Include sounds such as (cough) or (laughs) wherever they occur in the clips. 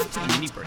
Mini Break,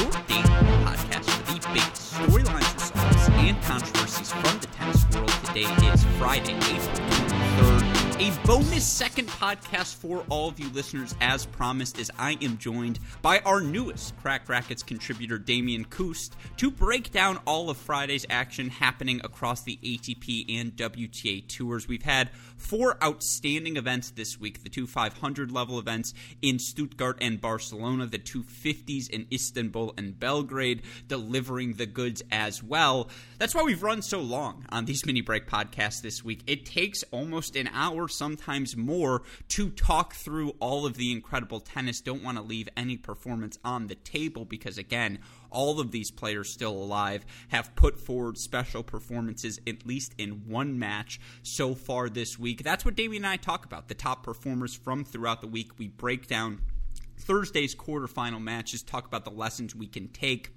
your daily podcast for the biggest storylines, results, and controversies from the tennis world. Today is Friday, April 23rd. A bonus second podcast for all of you listeners, as promised, as I am joined by our newest Cracked Racquets contributor, Damian Kust, to break down all of Friday's action happening across the ATP and WTA tours. We've had four outstanding events this week the two 500 level events in Stuttgart and Barcelona, the two 50s in Istanbul and Belgrade, delivering the goods as well. That's why we've run so long on these mini break podcasts this week. It takes almost an hour, sometimes more, to talk through all of the incredible tennis. Don't want to leave any performance on the table because, again, all of these players still alive have put forward special performances, at least in one match so far this week. That's what Damian and I talk about the top performers from throughout the week. We break down Thursday's quarterfinal matches, talk about the lessons we can take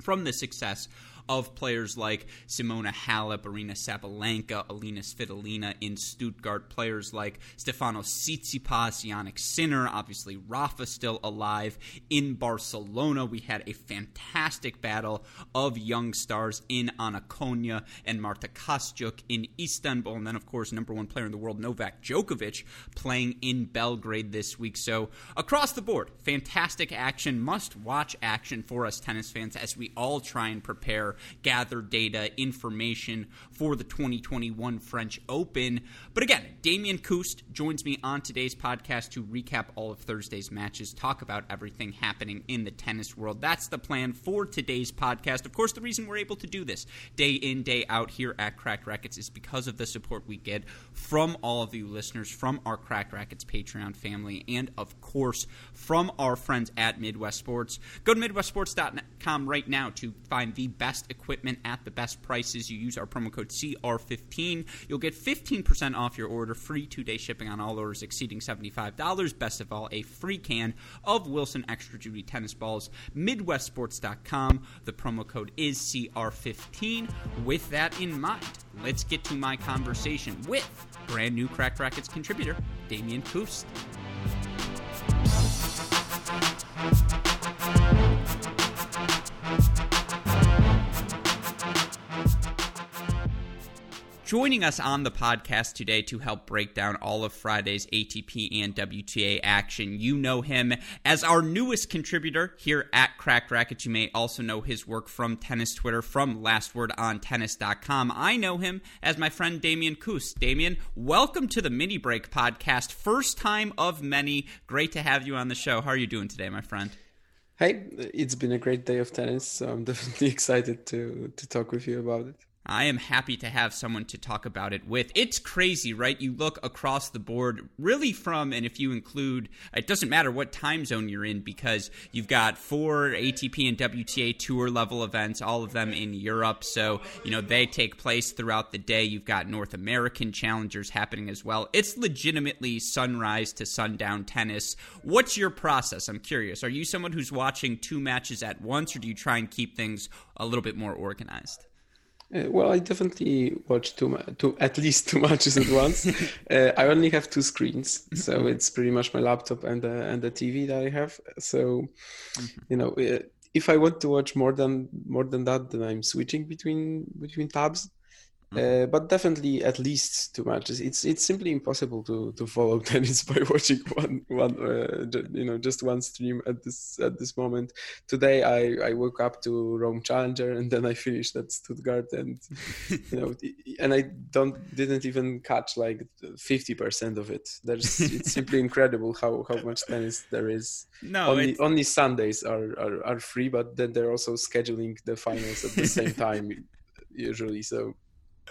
from the success of players like Simona Halep, Aryna Sabalenka, Alina Svitolina in Stuttgart, players like Stefano Tsitsipas, Jannik Sinner, obviously Rafa still alive in Barcelona. We had a fantastic battle of young stars in Ana Konjuh and Marta Kostyuk in Istanbul, and then of course number one player in the world Novak Djokovic playing in Belgrade this week. So across the board, fantastic action, must watch action for us tennis fans as we all try and prepare gather data, information for the 2021 French Open. But again, Damian Kust joins me on today's podcast to recap all of Thursday's matches, talk about everything happening in the tennis world. That's the plan for today's podcast. Of course, the reason we're able to do this day in, day out here at Cracked Racquets is because of the support we get from all of you listeners, from our Cracked Racquets Patreon family, and of course, from our friends at Midwest Sports. Go to MidwestSports.com right now to find the best equipment at the best prices. You use our promo code CR15. You'll get 15% off your order, free two day shipping on all orders exceeding $75. Best of all, a free can of Wilson Extra Duty tennis balls. MidwestSports.com. The promo code is CR15. With that in mind, let's get to my conversation with brand new Cracked Racquets contributor, Damian Kust. Joining us on the podcast today to help break down all of Friday's ATP and WTA action, you know him as our newest contributor here at Cracked Racquets. You may also know his work from Tennis Twitter, from LastWordOnTennis.com. I know him as my friend Damian Kust. Damian, welcome to the Mini Break podcast. First time of many. Great to have you on the show. How are you doing today, my friend? Hey, it's been a great day of tennis, so I'm (laughs) definitely excited to to talk with you about it. I am happy to have someone to talk about it with. It's crazy, right? You look across the board, really from, and if you include, it doesn't matter what time zone you're in because you've got four ATP and WTA tour level events, all of them in Europe. So, you know, they take place throughout the day. You've got North American challengers happening as well. It's legitimately sunrise to sundown tennis. What's your process? I'm curious. Are you someone who's watching two matches at once, or do you try and keep things a little bit more organized? Uh, well, I definitely watch two, two at least two matches at once. (laughs) uh, I only have two screens, so mm-hmm. it's pretty much my laptop and the and the TV that I have. So, mm-hmm. you know, uh, if I want to watch more than more than that, then I'm switching between between tabs. Mm-hmm. Uh, but definitely at least two matches. It's it's simply impossible to to follow (laughs) tennis by watching one one uh, you know just one stream at this at this moment. Today I I woke up to Rome Challenger and then I finished at Stuttgart and you know (laughs) and I don't didn't even catch like fifty percent of it. There's it's simply (laughs) incredible how how much tennis there is. No, only it's... only Sundays are, are are free, but then they're also scheduling the finals at the same time usually. So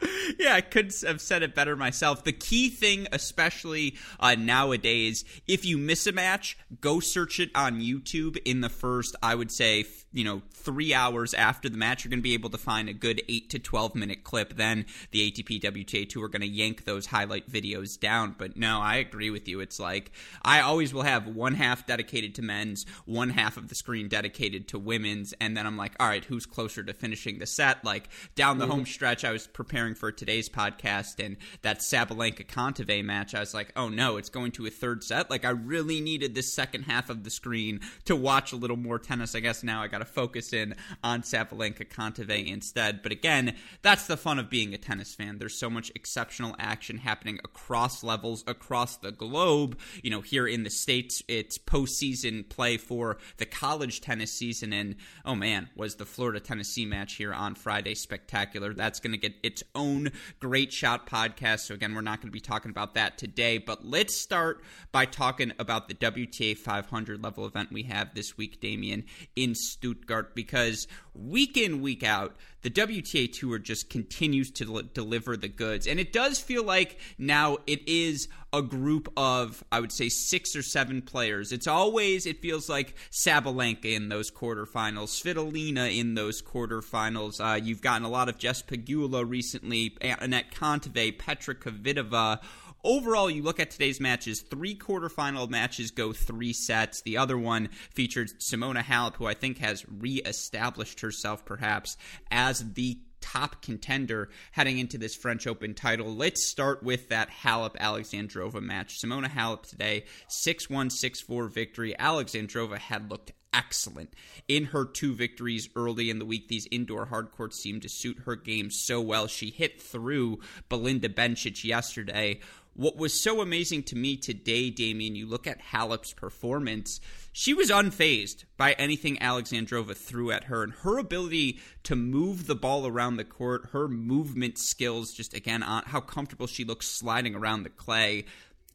(laughs) yeah, I could have said it better myself. The key thing, especially uh, nowadays, if you miss a match, go search it on YouTube in the first, I would say, you know, three hours after the match. You're going to be able to find a good 8 to 12 minute clip. Then the ATP WTA Tour are going to yank those highlight videos down. But no, I agree with you. It's like I always will have one half dedicated to men's, one half of the screen dedicated to women's. And then I'm like, all right, who's closer to finishing the set? Like down the mm-hmm. home stretch, I was preparing for today's podcast and that Sabalenka Kontaveit match, I was like, oh no, it's going to a third set. Like I really needed this second half of the screen to watch a little more tennis. I guess now I got to focus in on Sabalenka Kontaveit instead. But again, that's the fun of being a tennis fan. There's so much exceptional action happening across levels, across the globe. You know, here in the States, it's postseason play for the college tennis season. And oh man, was the Florida Tennessee match here on Friday spectacular. That's going to get its own great shot podcast. So again, we're not going to be talking about that today, but let's start by talking about the WTA 500 level event we have this week, Damian, in Stuttgart, because week in, week out, the WTA Tour just continues to deliver the goods. And it does feel like now it is a group of, I would say, six or seven players. It's always, it feels like Sabalenka in those quarterfinals, Svitolina in those quarterfinals. Uh, you've gotten a lot of Jess Pegula recently, Anett Kontaveit, Petra Kvitova overall, you look at today's matches, three quarterfinal matches go three sets. The other one featured Simona Halep, who I think has reestablished herself perhaps as the top contender heading into this French Open title. Let's start with that Halep Alexandrova match. Simona Halep today, 6 1 6 4 victory. Alexandrova had looked excellent in her two victories early in the week. These indoor hard courts seem to suit her game so well. She hit through Belinda Bencic yesterday what was so amazing to me today, Damian, you look at Halep's performance, she was unfazed by anything Alexandrova threw at her. And her ability to move the ball around the court, her movement skills, just again, on how comfortable she looks sliding around the clay.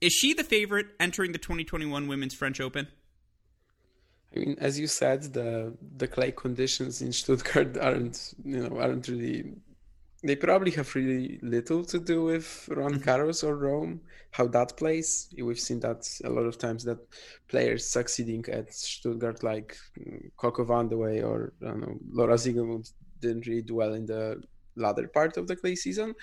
Is she the favorite entering the 2021 Women's French Open? I mean, as you said, the the clay conditions in Stuttgart (laughs) aren't you know aren't really they probably have really little to do with Roland mm-hmm. Or Rome, how that plays. We've seen that a lot of times that players succeeding at Stuttgart, like mm, Coco Vandeweghe or I know, Laura Siegemund, didn't really do well in the latter part of the clay season.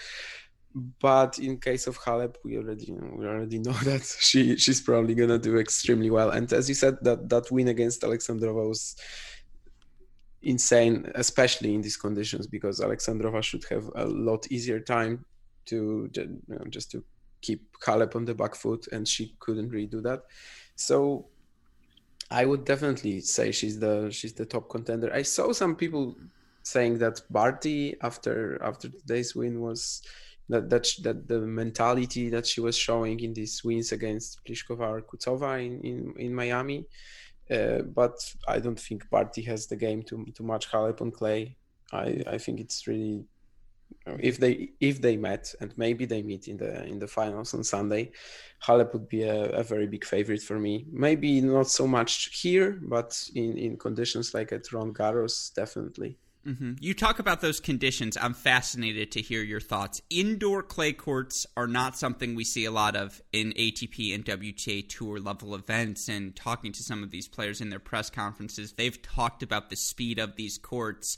But in case of Halep, we already you know, we already (laughs) know that she she's probably gonna do extremely well. And as you said, that that win against Alexandrova was insane, especially in these conditions, because Alexandrova should have a lot easier time to you know, just to keep Halep on the back foot, and she couldn't really do that. So I would definitely say she's the she's the top contender. I saw some people saying that Barty after after today's win was that that that the mentality that she was showing in these wins against Pliskova or Kucova in, in in Miami uh, but I don't think Barty has the game to to match Halep on clay. I I think it's really if they if they met and maybe they meet in the in the finals on Sunday, Halep would be a, a very big favorite for me. Maybe not so much here, but in in conditions like at Roland Garros, definitely. Mm-hmm. You talk about those conditions. I'm fascinated to hear your thoughts. Indoor clay courts are not something we see a lot of in ATP and WTA tour level events. And talking to some of these players in their press conferences, they've talked about the speed of these courts.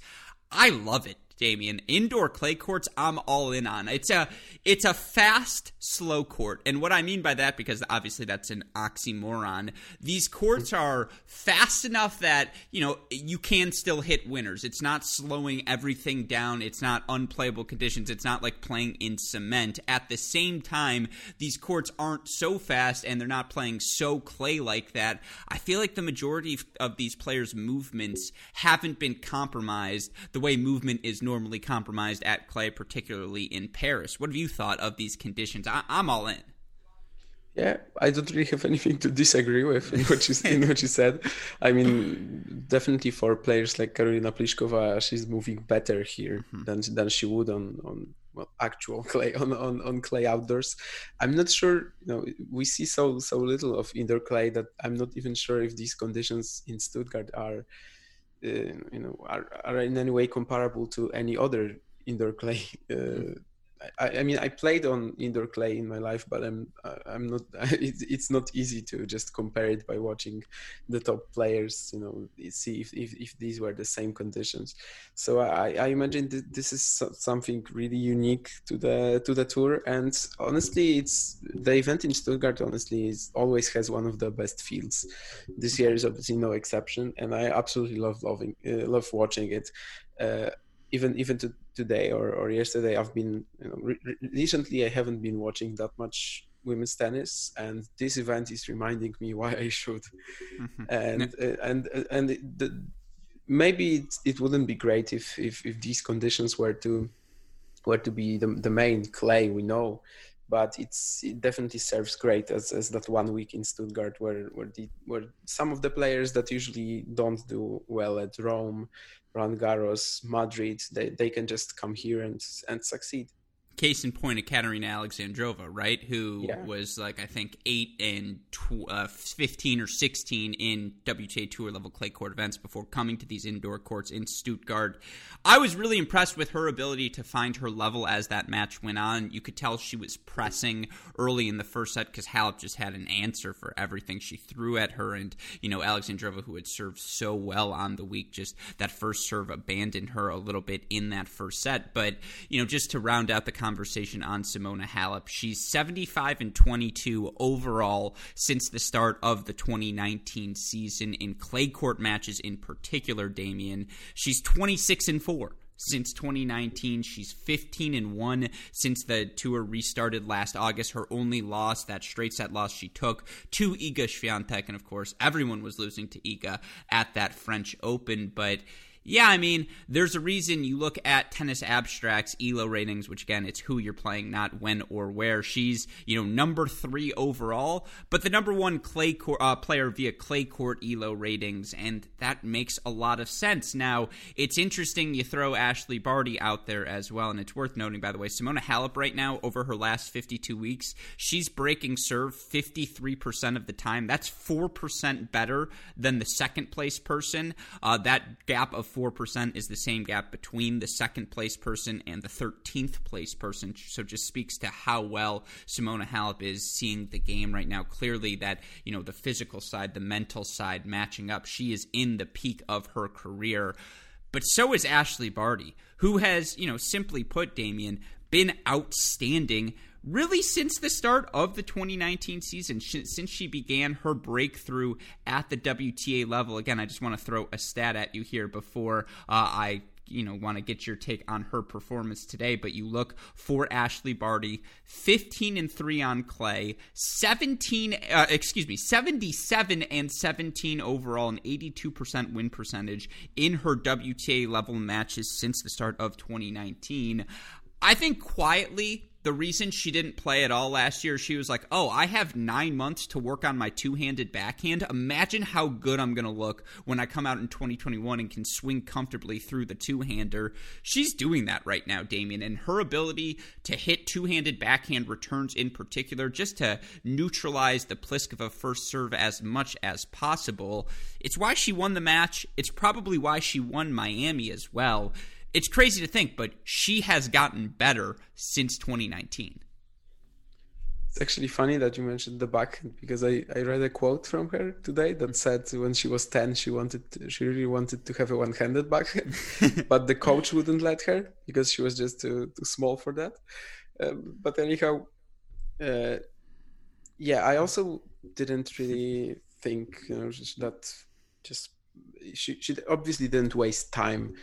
I love it. Damian. Indoor clay courts, I'm all in on. It's a it's a fast, slow court, and what I mean by that, because obviously that's an oxymoron. These courts mm-hmm. are fast enough that you know you can still hit winners. It's not slowing everything down. It's not unplayable conditions. It's not like playing in cement. At the same time, these courts aren't so fast, and they're not playing so clay like that. I feel like the majority of these players' movements haven't been compromised the way movement is normally normally compromised at clay, particularly in Paris. What have you thought of these conditions? I, am all in. Yeah, I don't really have (laughs) anything to disagree with in what you in what you said. I mean, definitely for players like Karolina Pliskova, she's moving better here mm-hmm. than than she would on on well actual clay (laughs) on, on on clay outdoors. I'm not sure. You know, we see so so little of indoor clay that I'm not even sure if these conditions in Stuttgart are you know are, are in any way comparable to any other indoor clay (laughs) uh, I, I, mean, I played on indoor clay in my life, but I'm I'm not. (laughs) It's, it's not easy to just compare it by watching the top players. You know, see if, if, if these were the same conditions. So I, I imagine this is something really unique to the to the tour. And honestly, it's the event in Stuttgart. Honestly, is always has one of the best fields. This year is obviously no exception, and I absolutely love loving uh, love watching it. Uh, even even to today or, or yesterday, I've been you know re- recently I haven't been watching that much women's tennis, and this event is reminding me why I should. Mm-hmm. And uh, and and the, maybe it, it wouldn't be great if, if if these conditions were to were to be the, the main clay we know but it's it definitely serves great as, as that one week in Stuttgart where where the where some of the players that usually don't do well at Rome, Roland Garros, Madrid, they, they can just come here and and succeed case in point, Ekaterina Alexandrova, right? Who yeah. was like I think eight and tw- uh, fifteen or sixteen in WTA Tour level clay court events before coming to these indoor courts in Stuttgart. I was really impressed with her ability to find her level as that match went on. You could tell she was pressing early in the first set because Halep just had an answer for everything she threw at her, and you know Alexandrova, who had served so well on the week, just that first serve abandoned her a little bit in that first set. But you know, just to round out the conversation on Simona Halep. She's 75 and 22 overall since the start of the 2019 season in clay court matches in particular, Damian. She's 26 and 4 since 2019. She's 15 and 1 since the tour restarted last August. Her only loss, that straight set loss she took to Iga Swiatek. And of course, everyone was losing to Iga at that French Open. But yeah, I mean, there's a reason you look at tennis abstracts, ELO ratings, which again, it's who you're playing, not when or where. She's, you know, number three overall, but the number one clay court, uh, player via clay court ELO ratings, and that makes a lot of sense. Now, it's interesting you throw Ashley Barty out there as well, and it's worth noting, by the way, Simona Halep right now, over her last 52 weeks, she's breaking serve 53% of the time. That's 4% better than the second place person. Uh, that gap of 4% is the same gap between the second place person and the 13th place person. So just speaks to how well Simona Halep is seeing the game right now. Clearly, that, you know, the physical side, the mental side matching up. She is in the peak of her career. But so is Ashley Barty, who has, you know, simply put, Damian, been outstanding really since the start of the 2019 season, since she began her breakthrough at the WTA level. Again, I just want to throw a stat at you here before uh, I you know want to get your take on her performance today but you look for ashley Barty 15 and 3 on clay 17 uh, excuse me 77 and 17 overall an 82% win percentage in her WTA level matches since the start of 2019 I think quietly the reason she didn't play at all last year, she was like, Oh, I have nine months to work on my two handed backhand. Imagine how good I'm going to look when I come out in 2021 and can swing comfortably through the two hander. She's doing that right now, Damian, and her ability to hit two handed backhand returns in particular, just to neutralize the Pliskova first serve as much as possible. It's why she won the match. It's probably why she won Miami as well it's crazy to think, but she has gotten better since 2019. It's actually funny that you mentioned the back because I, I read a quote from her today that said when she was 10 she wanted to, she really wanted to have a one-handed backhand (laughs) but the coach wouldn't let her because she was just too, too small for that um, but anyhow uh, yeah I also didn't really think you know that just she, she obviously didn't waste time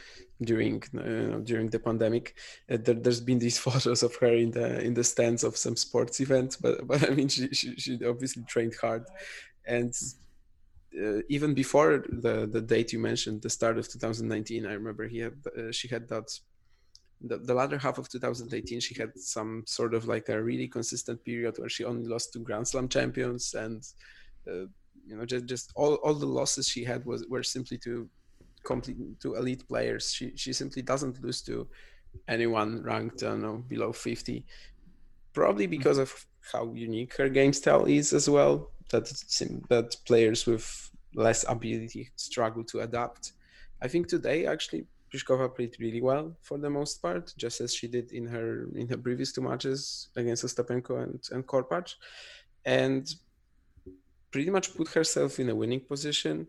during uh, during the pandemic. Uh, there, has been these (laughs) photos of her in the in the stands of some sports events, but (laughs) but I mean she she, she obviously trained hard, and uh, even before the the date you mentioned, the start of 2019, I remember he had uh, she had that. The, the latter half of 2018, she had some sort of like a really consistent period where she only lost to Grand Slam champions, and uh, you know, just just all, all the losses she had was were simply to complete to elite players. She she simply doesn't lose to anyone ranked I know below 50. Probably because of how unique her game style is as well. That that players with less ability struggle to adapt. I think today actually Pliskova played really well for the most part, just as she did in her in her previous two matches against Ostapenko and and Korpatsch, and pretty much put herself in a winning position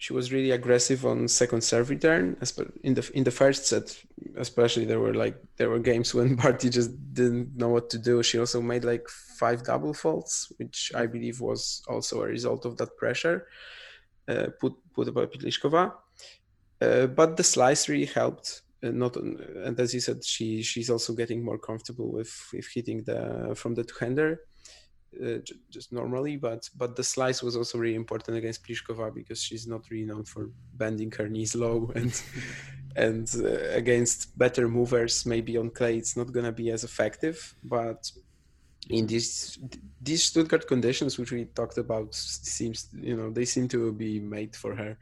she was really aggressive on second serve return. In the in the first set, especially there were like there were games (laughs) when Barty just didn't know what to do. She also made like five double faults, which I believe was also a result of that pressure uh, put put by Pliskova. Uh, but the slice really helped uh, not and as you said, she she's also getting more comfortable with with hitting the from the two hander. Uh, just normally, but but the slice was also really important against Pliskova because she's not really known for bending her knees low (laughs) and and uh, against better movers maybe on clay it's not gonna be as effective. But in these these Stuttgart conditions, which we talked about, seems you know they seem to be made for her.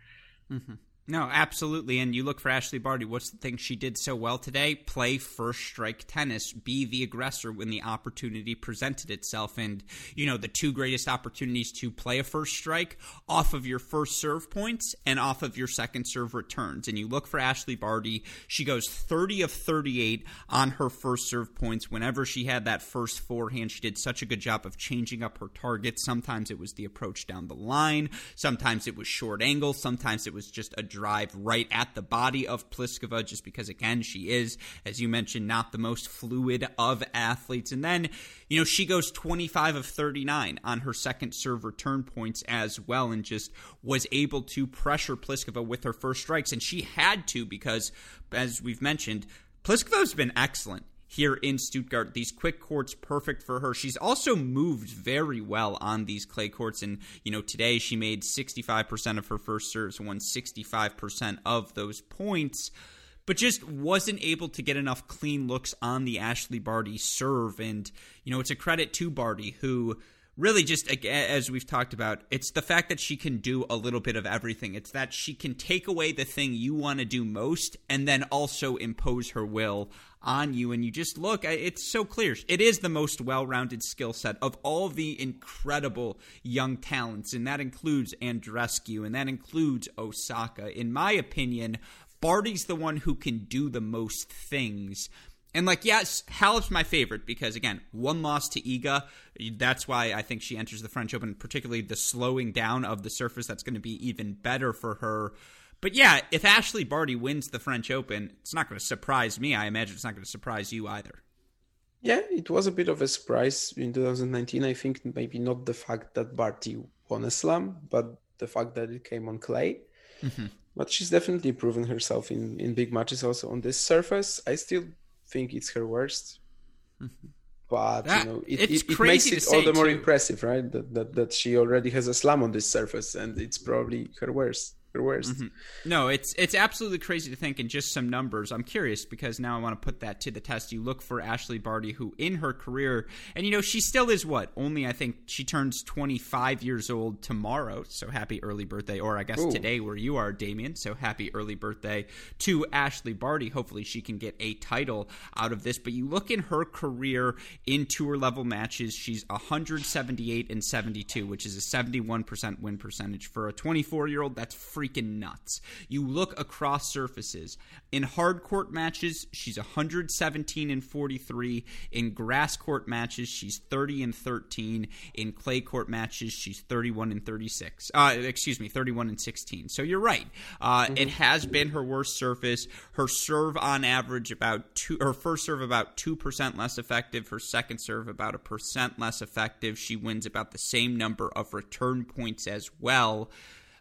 Mm-hmm. No, absolutely. And you look for Ashley Barty. What's the thing she did so well today? Play first strike tennis. Be the aggressor when the opportunity presented itself. And, you know, the two greatest opportunities to play a first strike off of your first serve points and off of your second serve returns. And you look for Ashley Barty. She goes 30 of 38 on her first serve points. Whenever she had that first forehand, she did such a good job of changing up her targets. Sometimes it was the approach down the line. Sometimes it was short angle. Sometimes it was just a drive right at the body of Pliskova, just because, again, she is, as you mentioned, not the most fluid of athletes. And then, you know, she goes 25 of 39 on her second serve return points as well, and just was able to pressure Pliskova with her first strikes. And she had to because, as we've mentioned, Pliskova's been excellent here in Stuttgart. These quick courts perfect for her. She's also moved very well on these clay courts and you know today she made 65% of her first serves won 65% of those points but just wasn't able to get enough clean looks on the Ashley Barty serve and you know it's a credit to Barty who really just as we've talked about it's the fact that she can do a little bit of everything it's that she can take away the thing you want to do most and then also impose her will on you and you just look it's so clear it is the most well-rounded skill set of all the incredible young talents and that includes Andreescu and that includes Osaka in my opinion Barty's the one who can do the most things and like, yes, Halep's my favorite because again, one loss to Iga. That's why I think she enters the French Open, particularly the slowing down of the surface. That's going to be even better for her. But yeah, if Ashley Barty wins the French Open, it's not going to surprise me. I imagine it's not going to surprise you either. Yeah, it was a bit of a surprise in 2019. I think maybe not the fact that Barty won a slam, but the fact that it came on clay. Mm-hmm. But she's definitely proven herself in, in big matches also on this surface. I still think it's her worst. Mm-hmm. But that, you know, it, it, it makes it all the more too. impressive, right? That, that that she already has a slam on this surface, and it's probably her worst worst. Mm-hmm. No, it's it's absolutely crazy to think in just some numbers. I'm curious because now I want to put that to the test. You look for Ashley Barty, who in her career, and you know she still is what only I think she turns 25 years old tomorrow. So happy early birthday, or I guess Ooh. today where you are, Damian. So happy early birthday to Ashley Barty. Hopefully she can get a title out of this. But you look in her career in tour level matches, she's 178 and 72, which is a 71% win percentage for a 24 year old. That's freaking nuts. You look across surfaces. In hard court matches, she's 117 and 43. In grass court matches, she's 30 and 13. In clay court matches, she's 31 and 36. Uh, excuse me, 31 and 16. So you're right. Uh, mm-hmm. It has been her worst surface. Her serve on average about two. Her first serve about two percent less effective. Her second serve about a percent less effective. She wins about the same number of return points as well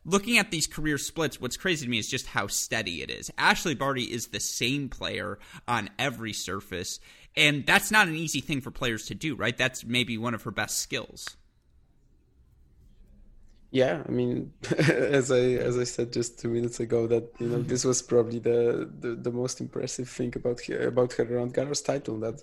looking at these career splits, what's crazy to me is just how steady it is. Ashley Barty is the same player on every surface, and that's not an easy thing for players to do, right? That's maybe one of her best skills. Yeah, I mean, (laughs) as I as I said just two minutes ago, that you know this was probably the the, the most impressive thing about her, about her Roland Garros title. That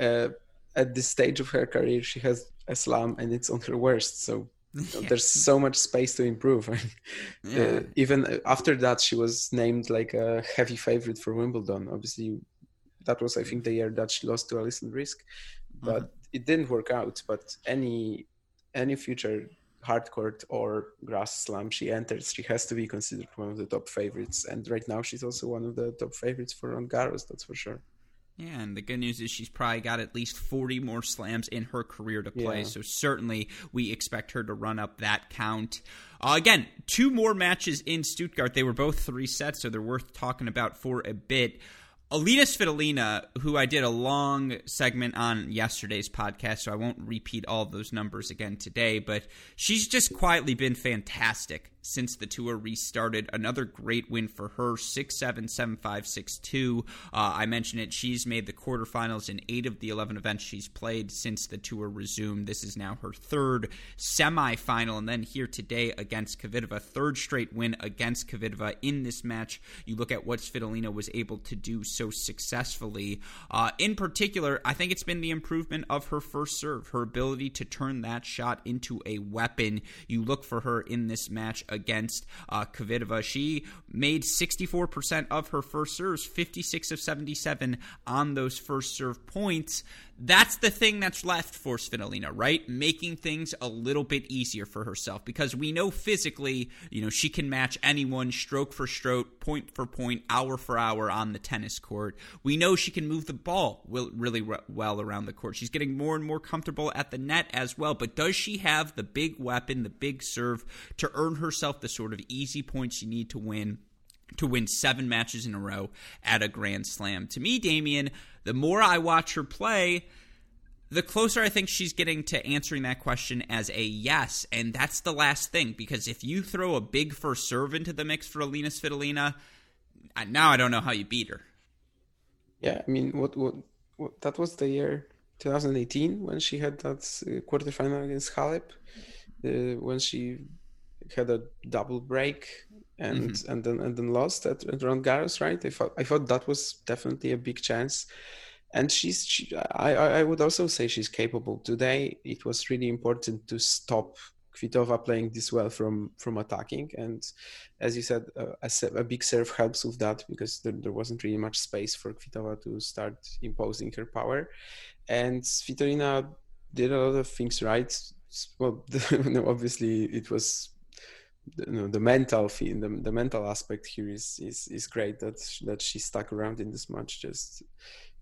uh, at this stage of her career, she has a slam, and it's on her worst. So yeah. (laughs) there's so much space to improve (laughs) yeah. uh, even after that she was named like a heavy favorite for wimbledon obviously that was i think the year that she lost to alison riske but mm-hmm. it didn't work out but any any future hardcourt or grass slam she enters she has to be considered one of the top favorites and right now she's also one of the top favorites for Roland Garros that's for sure yeah, and the good news is she's probably got at least 40 more slams in her career to play. Yeah. So certainly we expect her to run up that count. Uh, again, two more matches in Stuttgart. They were both three sets, so they're worth talking about for a bit. Alina Svitolina, who I did a long segment on yesterday's podcast, so I won't repeat all of those numbers again today, but she's just quietly been fantastic since the tour restarted. Another great win for her 6 7, 7 5, 6 2. Uh, I mentioned it. She's made the quarterfinals in eight of the 11 events she's played since the tour resumed. This is now her third semifinal. And then here today against Kvitova, third straight win against Kvitova in this match. You look at what Svitolina was able to do so successfully. Uh, in particular, I think it's been the improvement of her first serve, her ability to turn that shot into a weapon. You look for her in this match against uh, Kvitova. She made 64% of her first serves, 56 of 77 on those first serve points that's the thing that's left for Svitolina, right? Making things a little bit easier for herself because we know physically, you know, she can match anyone stroke for stroke, point for point, hour for hour on the tennis court. We know she can move the ball really well around the court. She's getting more and more comfortable at the net as well, but does she have the big weapon, the big serve to earn herself the sort of easy points you need to win? To win seven matches in a row at a Grand Slam. To me, Damian, the more I watch her play, the closer I think she's getting to answering that question as a yes. And that's the last thing, because if you throw a big first serve into the mix for Alina Svitolina, now I don't know how you beat her. Yeah, I mean, what, what, what that was the year 2018 when she had that uh, quarterfinal against Halep, uh, when she had a double break and mm-hmm. and then and then lost at, at Roland Garros, right? I thought I thought that was definitely a big chance, and she's she, I I would also say she's capable. Today it was really important to stop Kvitova playing this well from from attacking, and as you said, uh, a, a, big serve helps with that because there, there wasn't really much space for Kvitova to start imposing her power, and Svitolina did a lot of things right. Well, (laughs) obviously it was know, the mental feel, the, the mental aspect here is, is is great that that she stuck around in this match just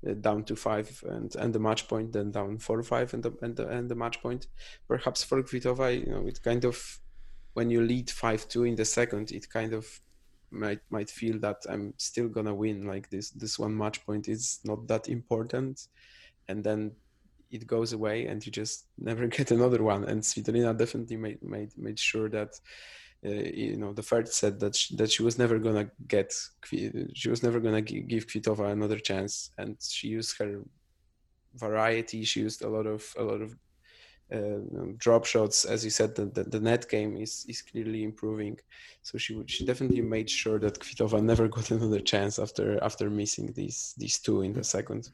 uh, down to five and and the match point then down four five and the and the, and the match point. Perhaps for Kvitova you know it kind of when you lead five two in the second it kind of might might feel that I'm still gonna win like this this one match point is not that important. And then it goes away and you just (laughs) never get another one. And Svitolina definitely made made made sure that uh, you know the third said that she, that she was never gonna get she was never gonna give Kvitova another chance, and she used her variety. She used a lot of a lot of uh, drop shots. As you said, the, the, the, net game is is clearly improving. So she would, she definitely made sure that Kvitova never (laughs) got another chance after after missing these these two in the second.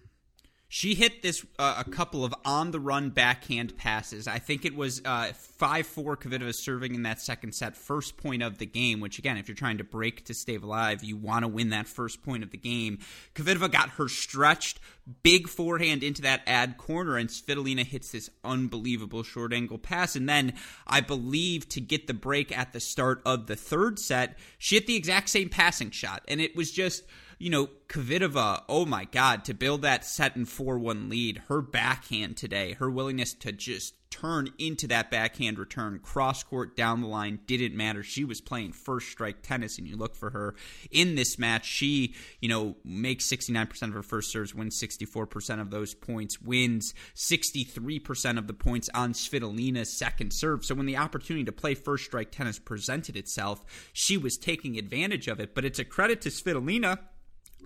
She hit this uh, a couple of on the run backhand passes. I think it was uh, five four Kvitova serving in that second set, first point of the game. Which again, if you're trying to break to stay alive, you want to win that first point of the game. Kvitova got her stretched, big forehand into that ad corner, and Svitolina hits this unbelievable short angle pass. And then I believe to get the break at the start of the third set, she hit the exact same passing shot, and it was just you know, Kvitova, oh my God, to build that set and 4 1 lead, her backhand today, her willingness to just turn into that backhand return, cross court down the line, didn't matter. She was playing first strike tennis, and you look for her in this match. She, you know, makes 69% of her first serves, wins 64% of those points, wins 63% of the points on Svitolina's second serve. So when the opportunity to play first strike tennis presented itself, she was taking advantage of it. But it's a credit to Svitolina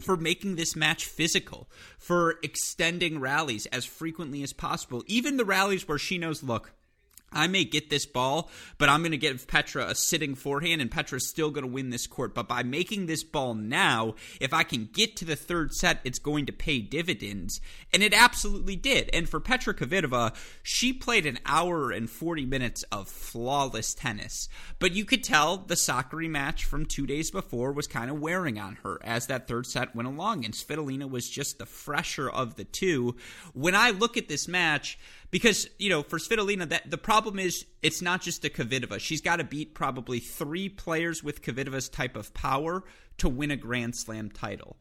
for making this match physical, for extending rallies as frequently as possible. Even the rallies where she knows, look, I may get this ball, but I'm going to give Petra a sitting forehand, and Petra's still going to win this court. But by making this ball now, if I can get to the third set, it's going to pay dividends. And it absolutely did. And for Petra Kvitova, she played an hour and 40 minutes of flawless tennis. But you could tell the soccer match from two days before was kind of wearing on her as that third set went along. And Svitolina was just the fresher of the two. When I look at this match, because you know for Svitolina that the problem is it's not just the Kvitova. She's got to beat probably three players with Kvitova's type of power to win a Grand Slam title.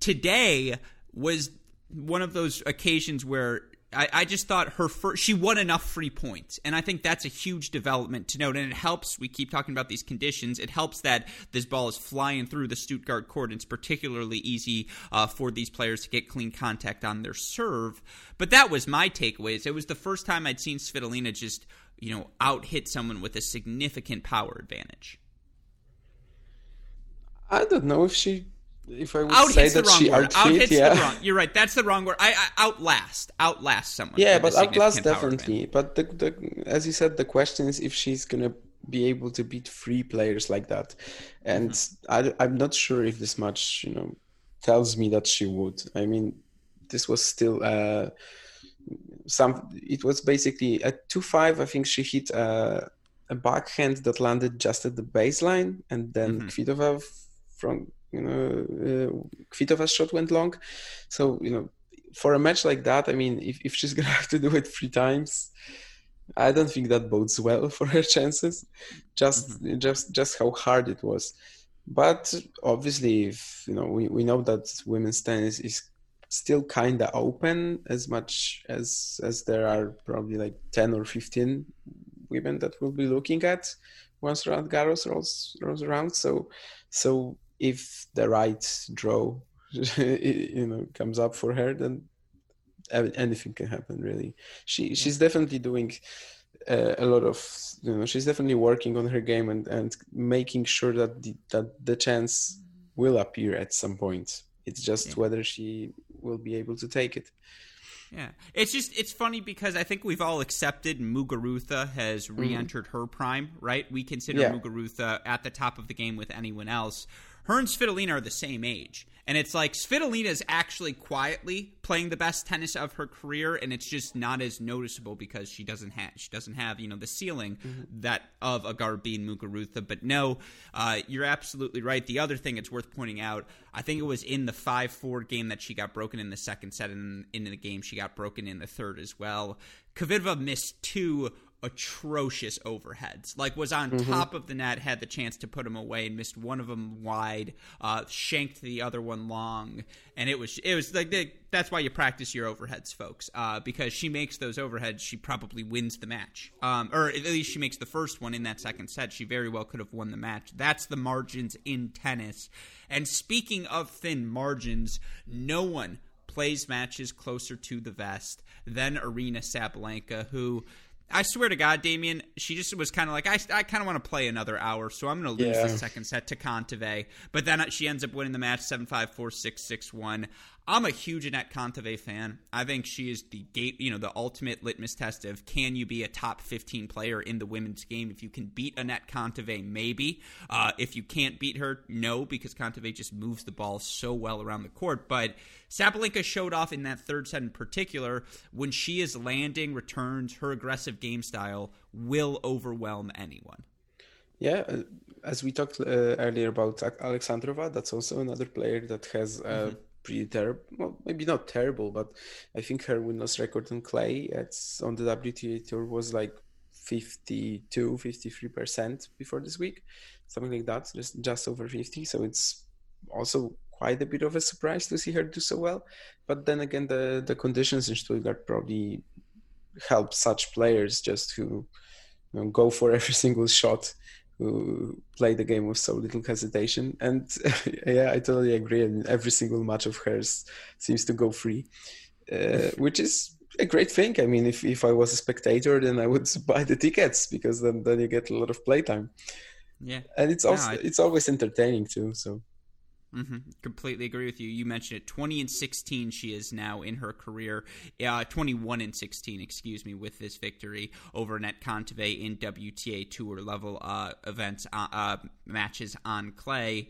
Today was one of those occasions where I, I, just thought her first, she won enough free points, and I think that's a huge development to note. And it helps. We keep talking about these conditions. It helps that this ball is flying through the Stuttgart court. And it's particularly easy uh, for these players to get clean contact on their serve. But that was my takeaways. It was the first time I'd seen Svitolina just you know out hit someone with a significant power advantage. I don't know if she if I would out say that the wrong she word. Out outfit, yeah. the wrong. You're right. That's the wrong word. I, I outlast, outlast someone. Yeah, but outlast definitely. But the, the as you said, the question is if she's gonna be able to beat three players like that, and Mm-hmm. I, I'm not sure if this much you know tells me that she would. I mean, this was still uh, some. It was basically at two five. I think she hit uh, a backhand that landed just at the baseline, and then Mhm. Kvitova from you know uh, Kvitova's shot went long. So you know, for a match like that, I mean, if if she's (laughs) gonna have to do it three times. I don't think that bodes well (laughs) for her chances. Just, just, just how hard it was. But obviously, if you know, we, we know that women's tennis is still kind of open as much as as there are probably like 10 or 15 women that we'll be looking at once Roland Garros rolls, rolls around so so if the right draw (laughs) you know comes up for her then anything can happen really she she's definitely doing uh, a lot of you know she's definitely working on her game and and making sure that the, that the chance will appear at some point it's just Yeah. whether she will be able to take it Yeah, it's just it's funny because I think we've all accepted Muguruza has re-entered her prime, right? We consider Yeah. Muguruza at the top of the game with anyone else. Her and Svitolina are the same age, and it's like Svitolina is actually quietly playing the best tennis of her career, and it's just not as noticeable because she doesn't have she doesn't have you know the ceiling that of a Garbine Muguruza. But no, uh, you're absolutely right. The other thing it's worth pointing out, I think it was in the five four game that she got broken in the second set, and in the game she got broken in the third as well. Kvitova missed two atrocious overheads. Like was on top of the net, had the chance to put them away, and missed one of them wide. Uh, shanked the other one long, and it was it was like the, that's why you practice your overheads, folks. Uh, because she makes those overheads, she probably wins the match, um, or at least she makes the first one in that second set. She very well could have won the match. That's the margins in tennis. And speaking of thin margins, no one plays matches closer to the vest than Aryna Sabalenka, who I swear to God, Damian, she just was kind of like, I, I kind of want to play another hour, so I'm going to lose Yeah. the second set to Kontaveit. But then she ends up winning the match 7 5 4 6 6 1. I'm a huge Anett Kontaveit fan. I think she is the gate, you know, the ultimate litmus test of can you be a top 15 player in the women's game? If you can beat Anett Kontaveit, maybe. Uh, if you can't beat her, no, because Kontaveit just moves the ball so well around the court. But Sabalenka showed off in that third set in particular when she is landing returns, her aggressive game style will overwhelm anyone. Yeah, uh, as we talked uh, earlier about Alexandrova, that's also another player that has a pretty terrible, well, maybe not terrible, but I think her win-loss record on clay at on the WTA tour was like 52, 53% before this week, something like that, just just over 50. So it's also quite a bit of a surprise to see her do so well. But then again, the the conditions in Stuttgart probably help such players just to you know, go for (laughs) every single shot who play the game with so little hesitation. And (laughs) yeah, I totally agree. And every single match of hers seems to go free, uh, which is a great thing. I mean, if, if I was a spectator, then I would (laughs) buy the tickets because then, then you get a lot of playtime. Yeah. And it's also I- it's always entertaining too. So hmm Completely agree with you. You mentioned it. Twenty and sixteen, she is now in her career. Uh, Twenty-one and sixteen, excuse me, with this victory over Net Kontaveit in WTA Tour level uh, events, uh, uh, matches on clay.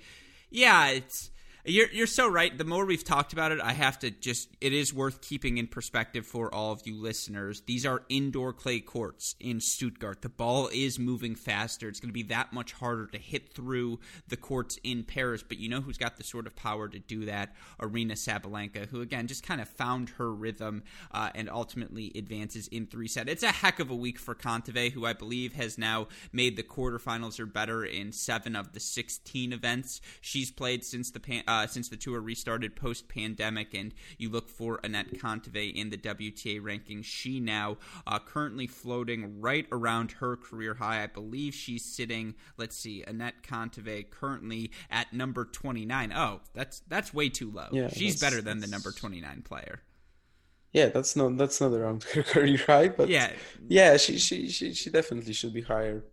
Yeah, it's you're you're so right. The more we've talked about it, I have to just it is worth keeping in perspective for all of you listeners. These are indoor clay courts in Stuttgart. The ball is moving faster. It's going to be that much harder to hit through the courts in Paris, but you know who's got the sort of power to do that? Aryna Sabalenka, who again just kind of found her rhythm uh, and ultimately advances in three set. It's a heck of a week for Kontaveit, who I believe has now made the quarterfinals or better in seven of the 16 events she's played since the pan, uh, since the tour restarted post pandemic. And you look for Anett Kontaveit in the WTA rankings. She now uh, currently floating right around her career high. I believe she's sitting. Let's see, Anett Kontaveit currently at number 29. Oh, that's that's way too low. Yeah, she's better than the number 29 player. yeah, that's not that's not around her (laughs) career high, but Yeah, yeah, she she she, she definitely should be higher.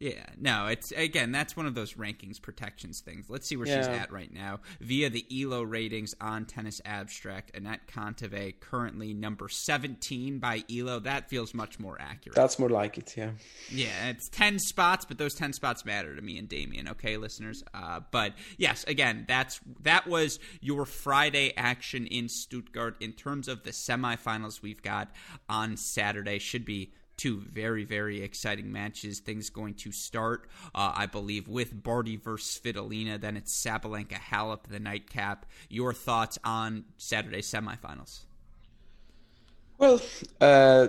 Yeah, no, it's again that's one of those rankings protections things. Let's see where she's at right now via the Elo ratings on Tennis Abstract. Anett Kontaveit currently number seventeen by Elo. That feels much more accurate. That's more like it. Yeah. Yeah, it's 10 spots, but those 10 spots matter to me and Damian, okay, listeners? Uh, but yes, again, that's that was your Friday action in Stuttgart. In terms of the semifinals we've got on Saturday, should be two very, very exciting matches. Things going to start, uh, I believe, with Barty versus Svitolina. Then it's Sabalenka Halep, the nightcap. Your thoughts on Saturday semifinals? Well, uh,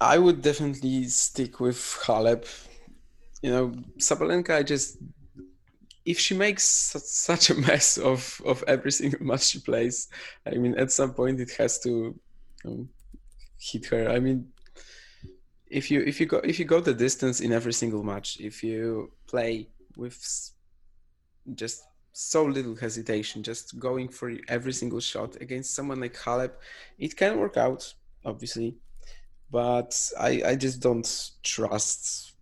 I would definitely stick with Halep. You know, Sabalenka, I just if she makes such a mess of of every (laughs) single match she plays, I mean, at some point it has to um, hit her. I mean, if you if you go if you go the distance in every single match, if you play with just so little hesitation, just going for every single shot against someone like Halep, it can work out, obviously, but I I just don't trust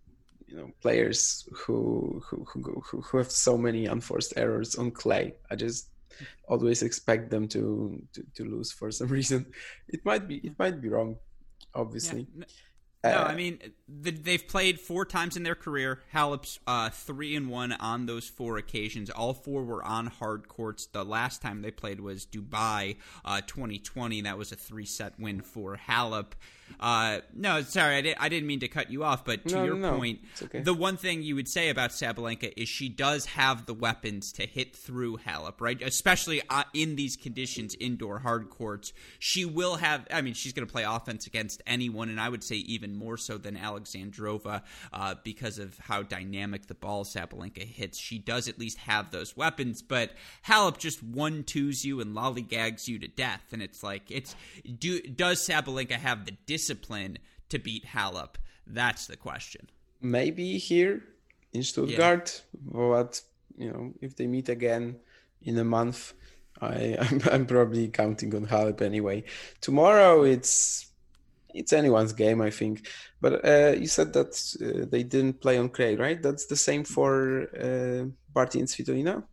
you know players who who who, who have so many unforced errors on clay. I just always expect them to, to to lose for some (laughs) reason. It might be it might be wrong, obviously. Yeah. No, Uh, I mean the, they've played four times in their career. Halep's uh, three and one on those four occasions. All four were on hard courts. The last time they played was Dubai, uh, 2020. That was a three set win for Halep. Uh, no, sorry, I, did, I didn't mean to cut you off, but to No, your no, point, okay. the one thing you would say about Sabalenka is she does have the weapons to hit through Halep, right? Especially uh, in these conditions, indoor hard courts. She will have, I mean, she's going to play offense against anyone, and I would say even more so than Alexandrova uh, because of how dynamic the ball Sabalenka hits. She does at least have those weapons, but Halep just one twos you and lollygags you to death, and it's like, it's do does Sabalenka have the discipline to beat Halep? That's the question. maybe here in Stuttgart, but you know, if they meet again in a month, I, I'm, (laughs) I'm probably counting on Halep anyway. Tomorrow, it's it's anyone's game, I think. But uh, you said that uh, they didn't play on clay, right? That's the same for uh, Barty and Svitolina.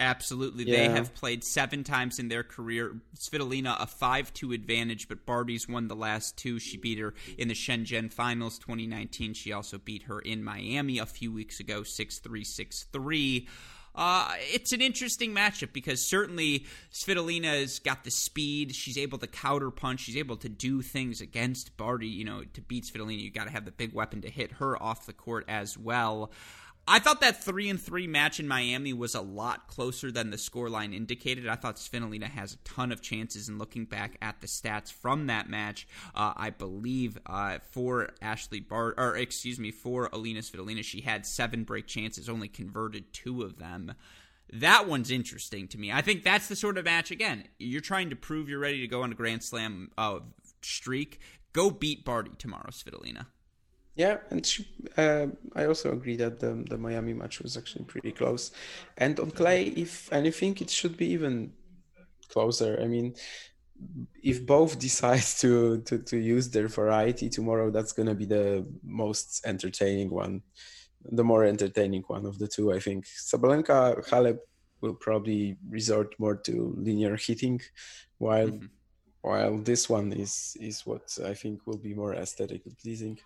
Absolutely. They have played seven times in their career. Svitolina, a 5 2 advantage, but Barty's won the last two. She beat her in the Shenzhen Finals 2019. She also beat her in Miami a few weeks ago 6 3 6 3. Uh, it's an interesting matchup because certainly Svitolina's got the speed. She's able to counter punch. She's able to do things against Barty. You know, to beat Svitolina, you got to have the big weapon to hit her off the court as well. I thought that three and three match in Miami was a lot closer than the scoreline indicated. I thought Svitolina has a ton of chances. And looking back at the stats from that match, uh, I believe uh, for Ashley Bart, or excuse me, for Alina Svitolina, she had seven break chances, only converted two of them. That one's interesting to me. I think that's the sort of match. Again, you're trying to prove you're ready to go on a Grand Slam uh, streak. Go beat Barty tomorrow, Svitolina. Yeah, and she, uh, I also agree that the the Miami match was actually pretty close. And on clay, if anything, it should be even closer. I mean, if both (laughs) decide to to to use their variety tomorrow, that's gonna be the most entertaining one, the more entertaining one of the two. I think Sabalenka Halep will probably resort more to linear hitting, while Mhm. while this one is is what I think will be more aesthetically pleasing.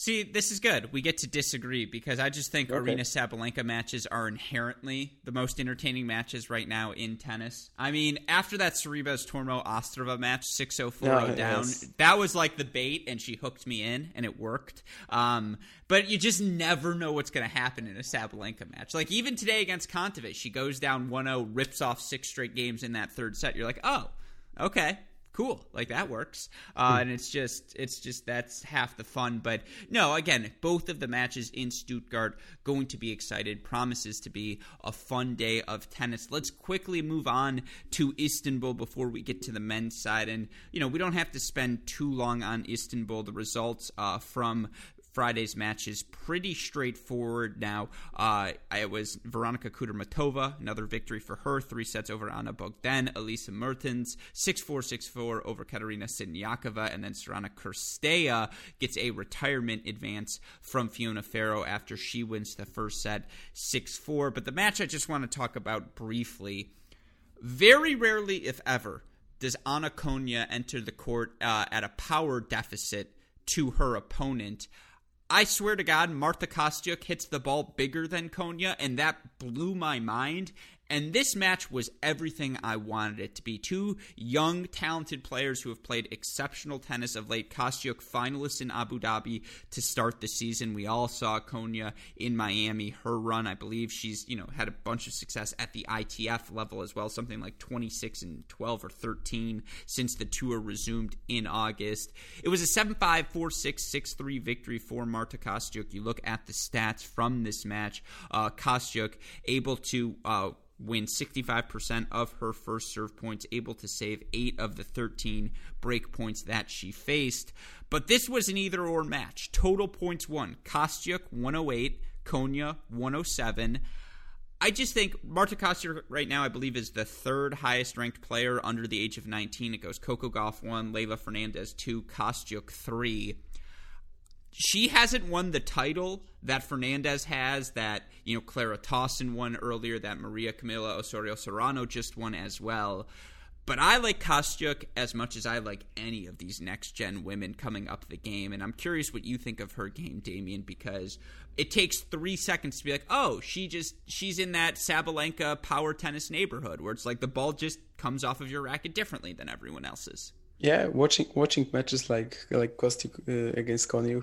See, this is good. We get to disagree because I just think Okay. Aryna Sabalenka matches are inherently the most entertaining matches right now in tennis. I mean, after that Cerebos Tormo Ostrova match, 6 0 4 Oh, down, yes. that was like the bait, and she hooked me in, and it worked. Um, but you just never know what's going to happen in a Sabalenka match. Like, even today against Kontaveit, she goes down 1 0, rips off six straight games in that third set. You're like, oh, okay cool like that works. Uh, and it's just it's just that's half the fun. But no again both of the matches in stuttgart going to be excited promises to be a fun day of tennis. Let's quickly move on to istanbul before we get to the men's side. And you know we don't have to spend too long on istanbul. The results uh, from Friday's match is pretty straightforward now. Uh, it was Veronika Kudermetova, another victory for her, three sets over Ana Bogdan, Elise Mertens, 6 4 6 4 over Katerina Siniakova, and then Sorana Cirstea gets a retirement advance from Fiona Ferro after she wins the first set 6 4. But the match I just want to talk about briefly very rarely, if ever, does Ana Konjuh enter the court uh, at a power deficit to her opponent. I swear to God, Marta Kostyuk hits the ball bigger than Konjuh, and that blew my mind. And this match was everything I wanted it to be. Two young, talented players who have played exceptional tennis of late. Kostyuk, finalists in Abu Dhabi to start the season. We all saw Konjuh in Miami, her run. I believe she's, you know, had a bunch of success at the ITF level as well, something like 26 and 12 or 13 since the tour resumed in August. It was a 7 5, 4 6, 6 3 victory for Marta Kostyuk. You look at the stats from this match. Uh, Kostyuk able to. Uh, win 65% of her first serve points, able to save 8 of the 13 break points that she faced. But this was an either or match. Total points won. Kostyuk 108, Konjuh 107. I just think Marta Kostyuk right now, I believe, is the third highest ranked player under the age of 19. It goes Coco Gauff 1, Leylah Fernandez 2, Kostyuk 3 she hasn't won the title that Fernandez has, that you know Clara Tauson won earlier, that Maria Camila Osorio Serrano just won as well. But I like Kostyuk as much as I like any of these next gen women coming up the game, and I'm curious what you think of her game, Damian, because it takes three seconds to be like, oh, she just she's in that Sabalenka power tennis neighborhood where it's like the ball just comes off of your racket differently than everyone else's. Yeah, watching watching matches like like Kostyuk uh, against Konjuh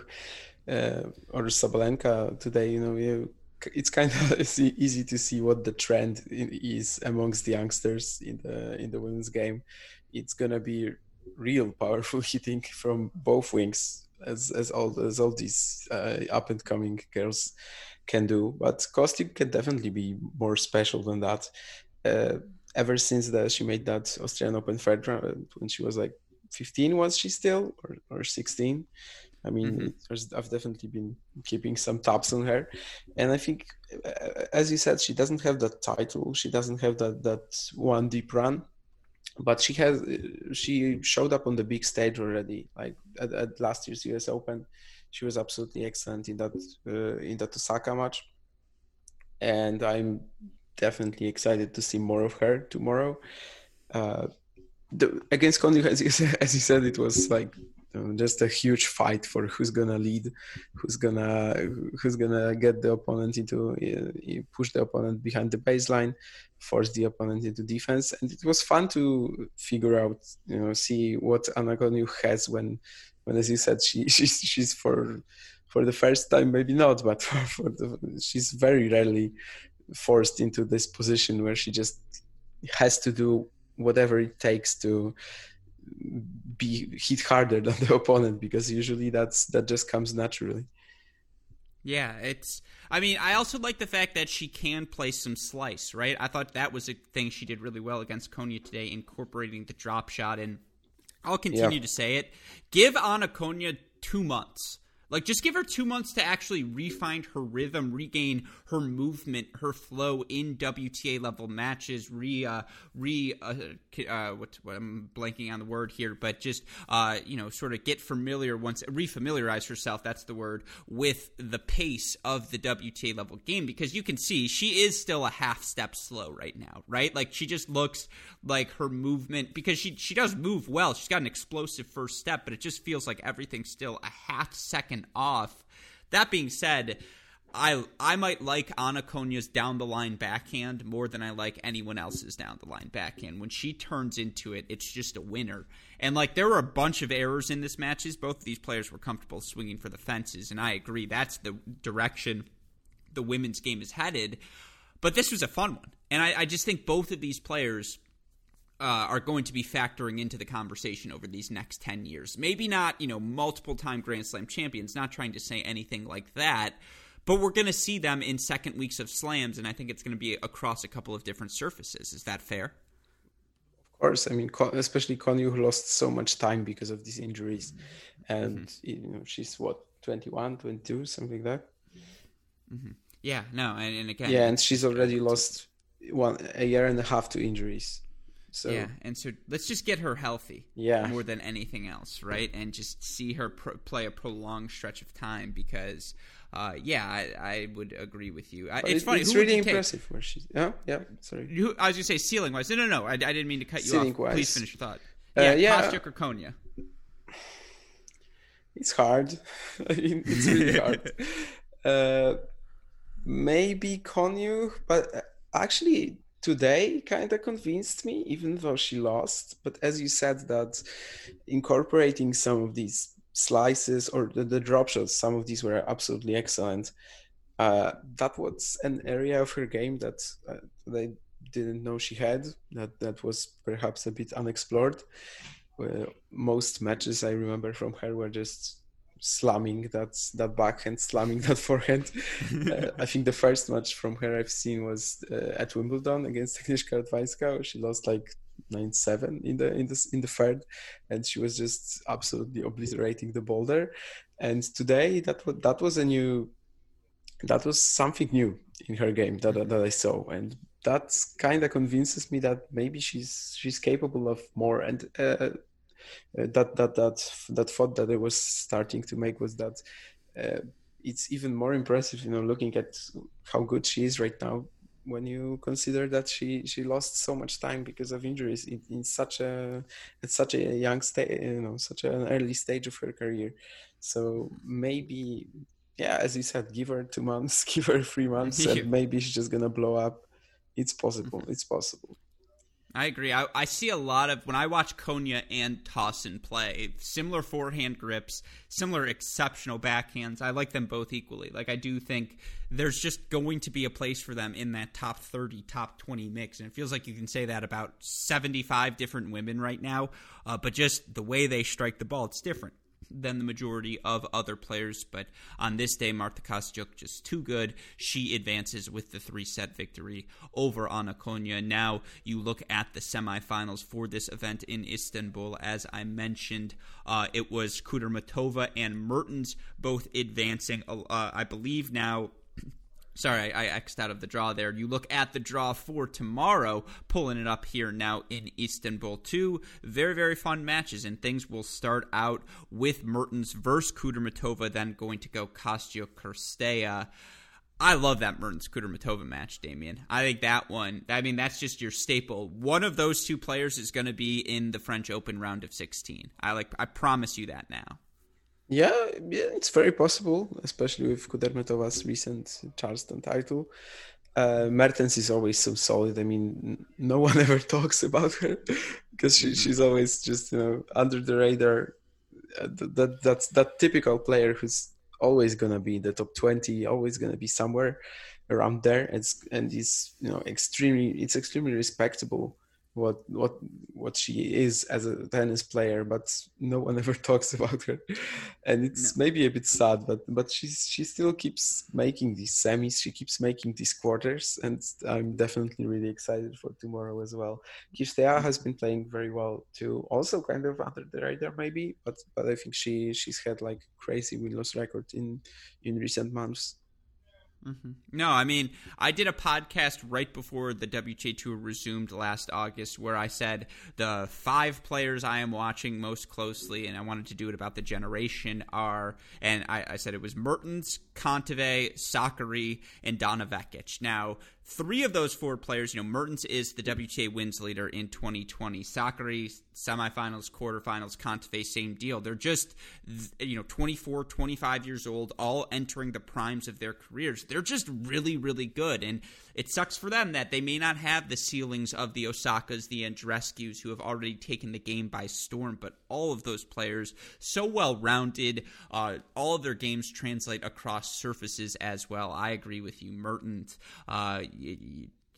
uh, or Sabalenka today, you know, you, it's kind of (laughs) easy to see what the trend is amongst the youngsters in the in the women's game. It's gonna be real powerful (laughs) hitting from both wings, as as all as all these uh, up and coming girls can do. But Kostyuk can definitely be more special than that. Uh, ever since that she made that Australian Open third round when she was like 15 was she still or, or 16 i mean mm-hmm. i've definitely been keeping some tabs on her. And i think uh, as you said she doesn't have that title. She doesn't have that that one deep run. But she has she showed up on the big stage already like at, at last year's us open. She was absolutely excellent in that uh, in that osaka match. And i'm definitely excited to see more of her tomorrow. Uh, the, against Konjuh, (laughs) as you, said, as you said, it was like just a huge fight for who's gonna lead, who's gonna who's gonna get the opponent into uh, push the opponent behind the baseline, force the opponent into defense, and it was fun to figure out, you know, see what Ana Konjuh has when, when as you said, she (laughs) she's she's for for the first time maybe not, but (laughs) for, for the, she's very rarely forced into this position where she just has to do whatever it takes to be hit harder (laughs) than the opponent because usually that's that just comes naturally. Yeah, it's. I mean, I also like the fact that she can play some slice, right? I thought that was a thing she did really well against Konjuh today, incorporating the drop shot. And I'll continue yeah. to say it: give Ana Konjuh two months like, just give her two months to actually refine her rhythm, regain her movement, her flow in WTA level matches, re, uh, re, uh, uh, what, what, I'm blanking on the word here, but just, uh, you know, sort of get familiar once, refamiliarize herself, that's the word, with the pace of the WTA level game because you can see she is still a half step slow right now, right? Like, she just looks like her movement, because she, she does move well. She's got an explosive first step, but it just feels like everything's still a half second second off. That being said, I I might like Ana Konjuh's down the line backhand more than I like anyone else's down the line backhand. When she turns into it, it's just a winner. And like there were a bunch of errors in this matches. Both of these players were comfortable swinging for the fences, and I agree that's the direction the women's game is headed. But this was a fun one, and I, I just think both of these players uh, are going to be factoring into the conversation over these next 10 years. Maybe not, you know, multiple time Grand Slam champions, not trying to say anything like that, but we're going to see them in second weeks of slams, and I think it's going to be across a couple of different surfaces. Is that fair? Of course. I mean, especially Konjuh, who lost so much time because of these injuries. And, mm-hmm. you know, she's what, 21, 22, something like that. Mm-hmm. Yeah, no, and, and again, yeah, and she's already lost one a year and a half to injuries. So yeah, and so let's just get her healthy. Yeah, more than anything else, right? And just see her pro- play a prolonged stretch of time because, uh, yeah, I, I, would agree with you. it's it, funny. It's Who really impressive where she's. Yeah, yeah. Sorry. Who, I was gonna say ceiling wise. No, no, no. I, I didn't mean to cut you ceiling off. Wise. Please finish your thought. Uh, yeah, yeah. Kostyuk or Konjuh. It's hard. (laughs) it's really hard. (laughs) Uh, maybe Konjuh, but uh, actually today kind of convinced me, even though she lost. But as you said, that incorporating some of these slices or the, the drop shots, some of these were absolutely excellent. Uh, that was an area of her game that uh, they didn't know she had. That that was perhaps a bit unexplored. Uh, most matches I remember from her were just slamming that that backhand, slamming that (laughs) forehand. uh, I think the first match from her I've seen was uh, at Wimbledon against Agnieszka Radwańska. She lost like nine seven in the in the in the third, and she was just absolutely obliterating the boulder. And today that was that was a new, that was something new in her game that that I saw, and that kind of convinces me that maybe she's she's capable of more and. Uh, that that that that thought that I was starting to make was that uh, it's even more impressive, you know, looking at how good she is right now. When you consider that she she lost so much time because of injuries in, in such a at such a young stage, you know, such an early stage of her career, so maybe yeah, as you said, give her two months, (laughs) give her three months, (laughs) and maybe she's just gonna blow up. It's possible. It's possible. I agree. I, I, see a lot of when I watch Konjuh and Tauson play, similar forehand grips, similar exceptional backhands. I like them both equally. Like I do think there's just going to be a place for them in that top 30, top 20 mix, and it feels like you can say that about 75 different women right now. Uh, but just the way they strike the ball, it's different than the majority of other players. But on this day, Marta Kostyuk just too good. She advances with the three set victory over Ana Konjuh. Now you look at the semifinals for this event in Istanbul. As I mentioned, uh, it was Kudermetova and Mertens both advancing. Uh, I believe now Sorry, I, I X'd out of the draw there. You look at the draw for tomorrow, pulling it up here now in Istanbul. Two very, very fun matches, and things will start out with Mertens versus Kudermetova, then going to go Kostyuk Cirstea. I love that Mertens Kudermetova match, Damian. I think that one, I mean, that's just your staple. One of those two players is going to be in the French Open round of 16. I like, I promise you that now. Yeah, yeah, it's very possible, especially with Kudermetova's recent Charleston title. Uh, Mertens is always so solid. I mean, no (laughs) one ever talks about her because she, she's always just you know under the radar. Uh, that that's that typical player who's always gonna be in the top twenty, always gonna be somewhere around there. It's and is you know extremely it's extremely respectable what what what she is as a tennis player, but no one (laughs) ever talks about her, and it's no. maybe a bit sad. But but she's she still keeps making these semis. She keeps making these quarters, and I'm definitely really excited for tomorrow as well. Cirstea mm-hmm. has been playing very well too. Also kind of under the radar maybe, but but I think she she's had like crazy win loss record in in recent months. Mm-hmm. No, I mean, I did a podcast right before the WTA Tour resumed last August where I said the five players I am watching most closely, and I wanted to do it about the generation, are, and I, I said it was Mertens, Kontaveit, Sakkari, and Donna Vekic. Now, three of those four players, you know, Mertens is the WTA wins leader in 2020. Sakkari, semifinals, quarterfinals, Kontaveit, same deal. They're just, you know, 24, 25 years old, all entering the primes of their careers. They're just really, really good. And it sucks for them that they may not have the ceilings of the Osakas, the Andreescus, who have already taken the game by storm, but all of those players, so well rounded, uh, all of their games translate across surfaces as well. I agree with you. Mertens, uh,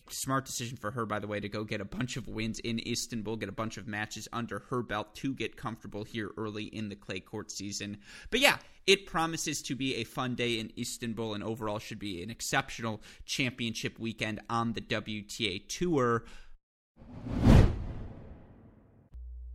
smart decision for her, by the way, to go get a bunch of wins in Istanbul, get a bunch of matches under her belt to get comfortable here early in the clay court season. But yeah, it promises to be a fun day in Istanbul and overall should be an exceptional championship weekend on the WTA Tour.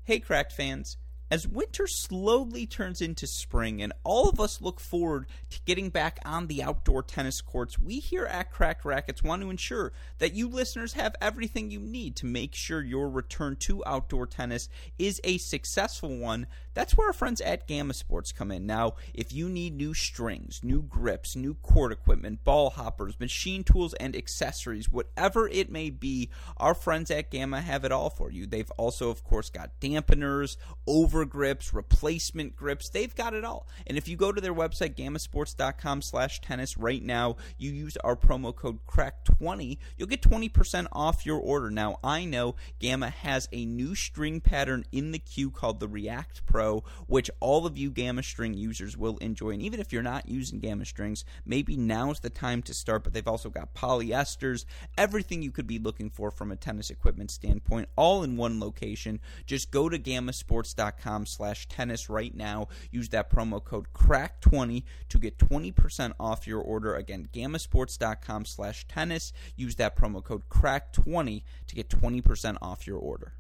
Hey, Cracked fans. As winter slowly turns into spring and all of us look forward to getting back on the outdoor tennis courts, we here at Cracked Racquets want to ensure that you listeners have everything you need to make sure your return to outdoor tennis is a successful one. That's where our friends at Gamma Sports come in. Now, if you need new strings, new grips, new court equipment, ball hoppers, machine tools, and accessories, whatever it may be, our friends at Gamma have it all for you. They've also, of course, got dampeners, overgrips, replacement grips. They've got it all. And if you go to their website, gammasports.com slash tennis right now, you use our promo code CRACK20, you'll get 20% off your order. Now, I know Gamma has a new string pattern in the queue called the React Pro, which all of you Gamma string users will enjoy. And even if you're not using Gamma strings, maybe now's the time to start. But they've also got polyesters, everything you could be looking for from a tennis equipment standpoint, all in one location. Just go to gammasports.com slash tennis right now. Use that promo code CRACK20 to get 20% off your order. Again, gammasports.com slash tennis. Use that promo code CRACK20 to get 20% off your order.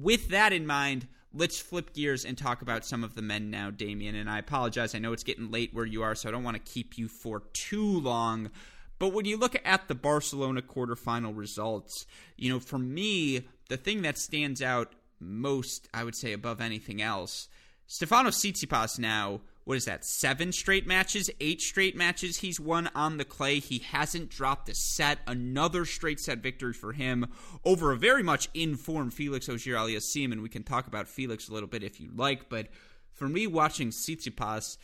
With that in mind, let's flip gears and talk about some of the men now, Damian. And I apologize. I know it's getting late where you are, so I don't want to keep you for too long. But when you look at the Barcelona quarterfinal results, you know, for me, the thing that stands out most, I would say, above anything else, Stefanos Tsitsipas now, what is that, seven straight matches, eight straight matches he's won on the clay. He hasn't dropped a set. Another straight set victory for him over a very much informed Felix Auger-Aliassime, and we can talk about Felix a little bit if you like, but for me, watching Tsitsipas,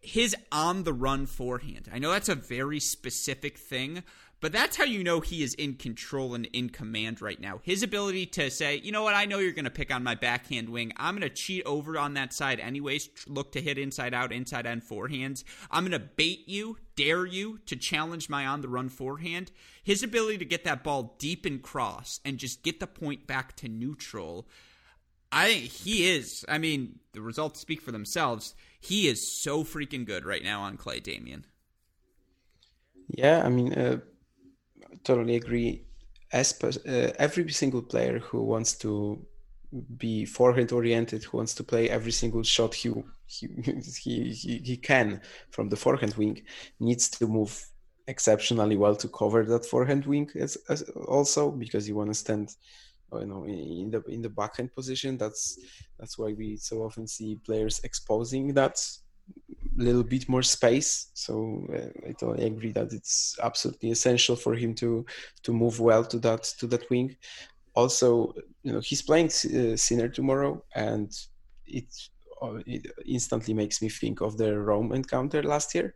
his on the run forehand. I know that's a very specific thing, but that's how you know he is in control and in command right now. His ability to say, you know what, I know you're going to pick on my backhand wing. I'm going to cheat over on that side anyways, look to hit inside out, inside end forehands. I'm going to bait you, dare you to challenge my on the run forehand. His ability to get that ball deep and cross and just get the point back to neutral. I he is. I mean, the results speak for themselves. He is so freaking good right now on clay, Damian. Yeah, I mean, uh, totally agree. As per, uh, every single player who wants to be forehand oriented, who wants to play every single shot he (laughs) he, he, he can from the forehand wing, needs to move exceptionally well to cover that forehand wing as, as also because you want to stand you know in the in the backhand position that's that's why we so often see players exposing that little bit more space. So uh, I totally agree that it's absolutely essential for him to to move well to that to that wing. Also, you know, he's playing uh, Sinner tomorrow, and it, uh, it instantly makes me think of the Rome encounter last year,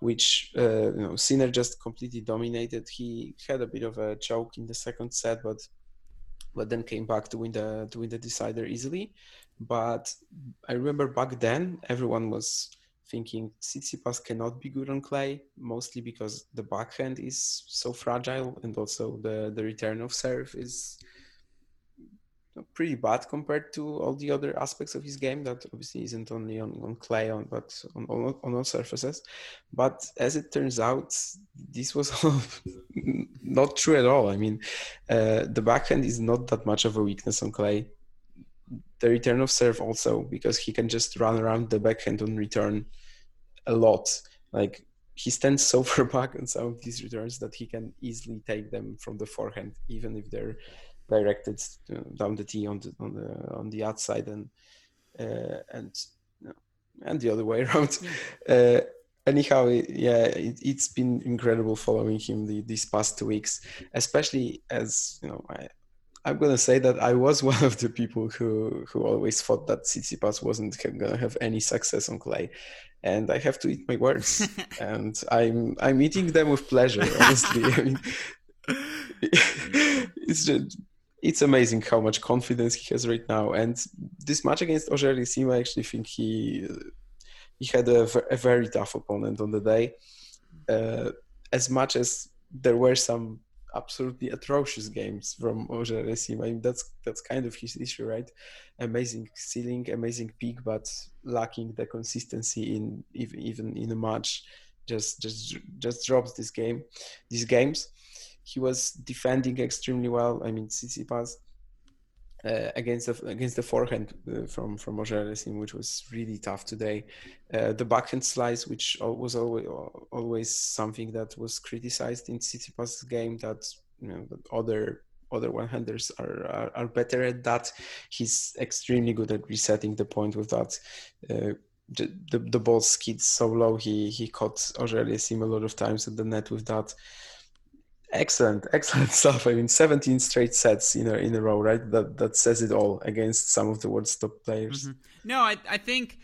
which uh, you know Sinner just completely dominated. He had a bit of a choke in the second set, but but then came back to win the to win the decider easily. But I remember back then everyone was thinking Tsitsipas cannot be good on clay, mostly because the backhand is so fragile and also the, the return of serve is pretty bad compared to all the other aspects of his game that obviously isn't only on, on clay on but on, on, on all surfaces. But as it turns out this was (laughs) not true at all. I mean uh, the backhand is not that much of a weakness on clay. The return of serve also because he can just run around the backhand on return a lot. Like he stands (laughs) so far back on some of these returns that he can easily take them from the forehand, even if they're directed down the tee on the on the on the outside and uh, and and the other way (laughs) around. Uh, anyhow, yeah, it, has been incredible following him the, these past two weeks, especially as you know. I, I'm gonna say that I was (laughs) one of the people who who always thought that Tsitsipas wasn't gonna have any success on clay, and I have to eat my words, (laughs) and I'm I'm eating them with pleasure. Honestly, I mean, (laughs) it's just it's amazing how much confidence he has right now. And this match against Auger-Aliassime, I actually think he he had a, a, very tough opponent on the day. Uh, as much as there were some absolutely atrocious games from Auger-Aliassime. I mean, that's that's kind of his issue, right? Amazing ceiling, amazing peak, but lacking the consistency in even even in a match. Just just just drops this game, these games. He was defending extremely well. I mean, Tsitsipas uh, against the against the forehand uh, from from Auger-Aliassime, which was really tough today. Uh, the backhand slice, which was always always something that was criticized in Tsitsipas' game, that you know that other other one-handers are, are, are better at that. He's extremely good at resetting the point with that. Uh, the, the, the ball skids so low. He he caught Auger-Aliassime a lot of times at the net with that excellent (laughs) excellent stuff. I mean 17 straight sets in a, in a row right? That that says it all against some of the world's top players. Mm-hmm. no I, I think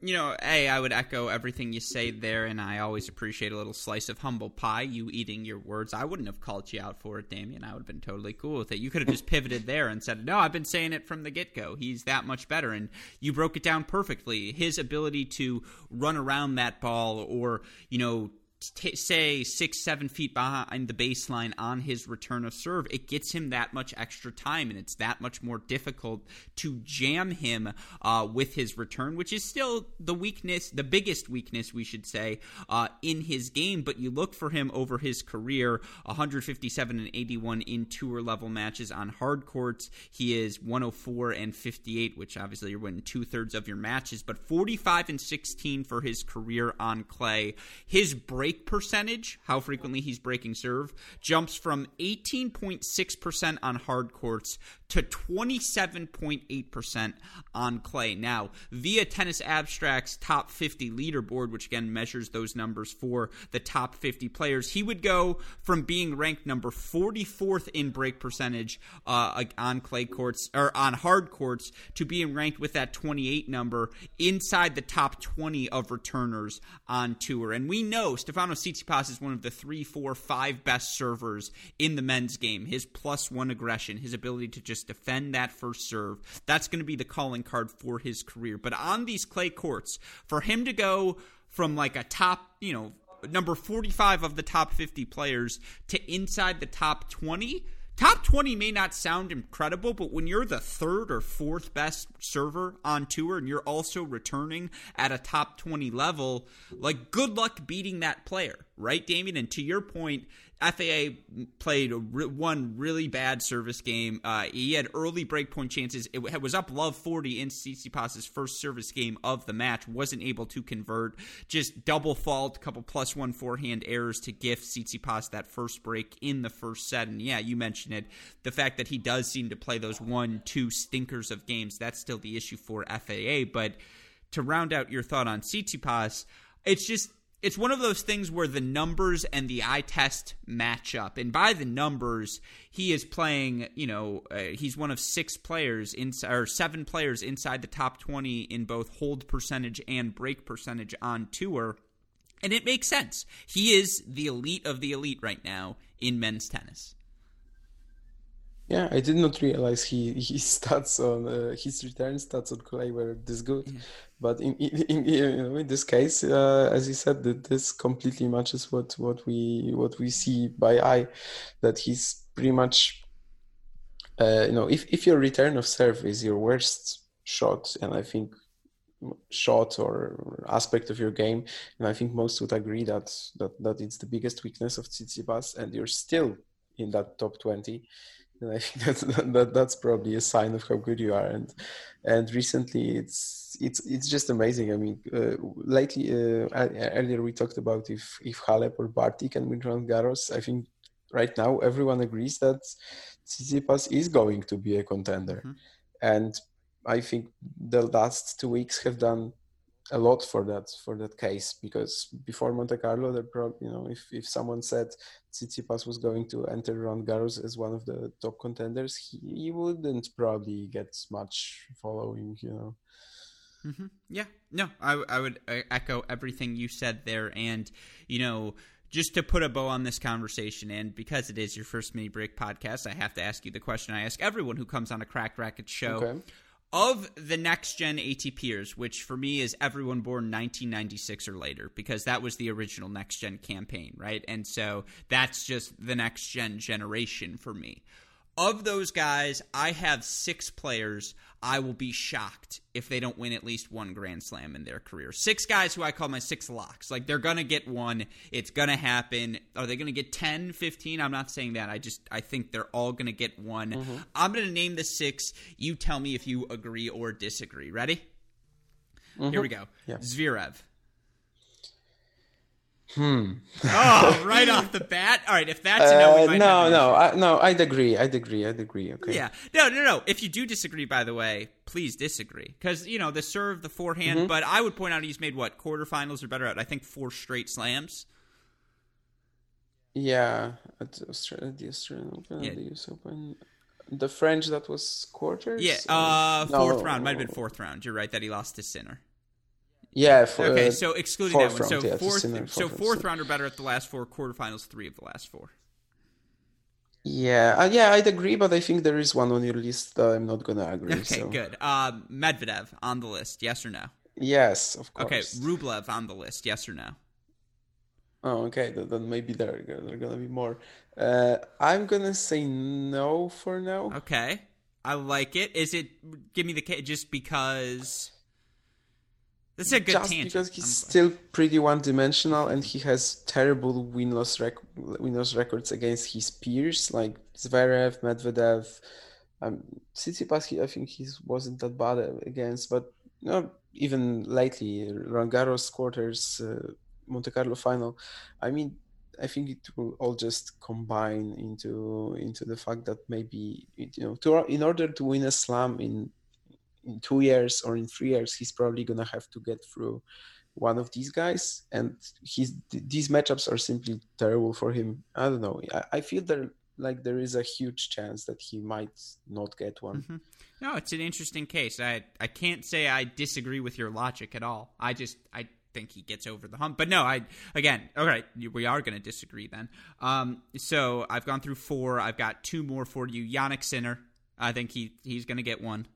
you know a i would echo everything you say there and i always appreciate a little slice of humble pie you eating your words. I wouldn't have called you out for it damian i would have been totally cool with it. You could have just pivoted there and said no i've been saying it from the get-go. He's that much better. And you broke it down perfectly. His ability to run around that ball or you know t- say six, seven feet behind the baseline on his return of serve, it gets him that much extra time, and it's that much more difficult to jam him uh, with his return, which is still the weakness, the biggest weakness, we should say, uh, in his game. But you look for him over his career 157 and 81 in tour level matches on hard courts. He is 104 and 58, which obviously you're winning two thirds of your matches, but 45 and 16 for his career on clay. His break break percentage, how frequently he's breaking serve, jumps from 18.6% on hard courts to 27.8% on clay. Now, via Tennis Abstract's top 50 leaderboard, which again measures those numbers for the top 50 players, he would go from being ranked number 44th in break percentage uh, on clay courts or on hard courts to being ranked with that 28 number inside the top 20 of returners on tour. And we know Stefanos Tsitsipas is one of the three, four, five best servers in the men's game. His plus one aggression, his ability to just defend that first serve, that's going to be the calling card for his career. But on these clay courts, for him to go from like a top, you know, number 45 of the top 50 players to inside the top 20 Top 20 may not sound incredible, but when you're the third or fourth best server on tour and you're also returning at a top 20 level, like good luck beating that player, right, Damian? And to your point, FAA played one really bad service game. Uh, he had early breakpoint chances. It was up love 40 in Tsitsipas's first service game of the match. Wasn't able to convert. Just double fault, couple plus one forehand errors to gift Tsitsipas that first break in the first set. And yeah, you mentioned it. The fact that he does seem to play those one, two stinkers of games, that's still the issue for FAA. But to round out your thought on Tsitsipas, it's just it's one of those things where the numbers and the eye test match up. And by the numbers, he is playing, you know, uh, he's one of six players in, or seven players inside the top 20 in both hold percentage and break percentage on tour. And it makes sense. He is the elite of the elite right now in men's tennis. Yeah, I did not realize he (laughs) his stats on uh, his return stats on clay were this good. Yeah. But in in, (laughs) in, you know, in this case, uh, as you said, that this completely matches what what we what we see by eye. That he's pretty much, uh, you know, if if your return of serve is your worst shot, and I think shot or aspect of your game, and I think most would agree that that that it's the biggest weakness of Tsitsipas, and you're still in that top twenty and I think that's that, that's probably a sign of how good you are. And and recently, it's it's it's just amazing. I mean, uh, lately uh, earlier we talked about if if Halep or Barty can win Roland Garros. I think right now everyone agrees that Tsitsipas is going to be a contender, mm-hmm. and I think the last two weeks have done a lot for that for that case because before Monte Carlo, there probably you know if, if someone said Tsitsipas was going to enter Roland Garros as one of the top contenders, he, he wouldn't probably get much following, you know. Mm-hmm. Yeah, no, I I would uh, echo everything you said there, and you know just to put a bow on this conversation, and because it is your first mini break podcast, I have to ask you the question I ask everyone who comes on a Cracked Racquet show. Okay of the next gen ATPers, which for me is everyone born 1996 or later, because that was the original next gen campaign, right? And so that's just the next gen generation for me. Of those guys, I have six players. I will be shocked if they don't win at least one Grand Slam in their career. Six guys who I call my six locks. Like they're going to get one. It's going to happen. Are they going to get 10, 15? I'm not saying that. I just I think they're all going to get one. Mm-hmm. I'm going to name the six. You tell me if you agree or disagree. Ready? Mm-hmm. Here we go. Yeah. Zverev. Hmm. oh, (laughs) right off the bat. All right, if that's a no, uh, no, no, I, no. I'd agree. I'd agree. I'd agree. Okay. Yeah. No, no, no. If you do disagree, by the way, please disagree because you know the serve, the forehand. Mm-hmm. But I would point out he's made what quarterfinals or better at I think four straight slams. Yeah, at Australia, the Australian Open, yeah. the US Open, the French that was quarters. Yeah, uh, fourth no. round might have been fourth round. You're right that he lost to Sinner. Yeah. For, okay, uh, so excluding that one, so yeah, fourth, fourth, so fourth round or better at the last four quarterfinals, three of the last four. Yeah, uh, yeah, I'd agree, but I think there is one on your list that I'm not gonna agree. Okay, so. good. Um, Medvedev on the list, yes or no? Yes, of course. Okay, Rublev on the list, yes or no? Oh, okay. Then maybe there are gonna be more. Uh, I'm gonna say no for now. Okay, I like it. Is it? Give me the just because. That's a good Just tangent. because he's still pretty one-dimensional and he has terrible win-loss, rec- win-loss records against his peers like Zverev, Medvedev, um, Tsitsipas. He, I think he wasn't that bad against, but you know, even lately, Roland Garros quarters, uh, Monte Carlo final. I mean, I think it will all just combine into into the fact that maybe you know to in order to win a slam in in two years or in three years, he's probably gonna have to get through one of these guys, and he's these matchups are simply terrible for him. I don't know. I, I feel there like there is a huge chance that he might not get one. Mm-hmm. No, it's an interesting case. I I can't say I disagree with your logic at all. I just I think he gets over the hump. But no, I again, all right, we are going to disagree then. Um, so I've gone through four. I've got two more for you. Jannik Sinner. I think he he's going to get one.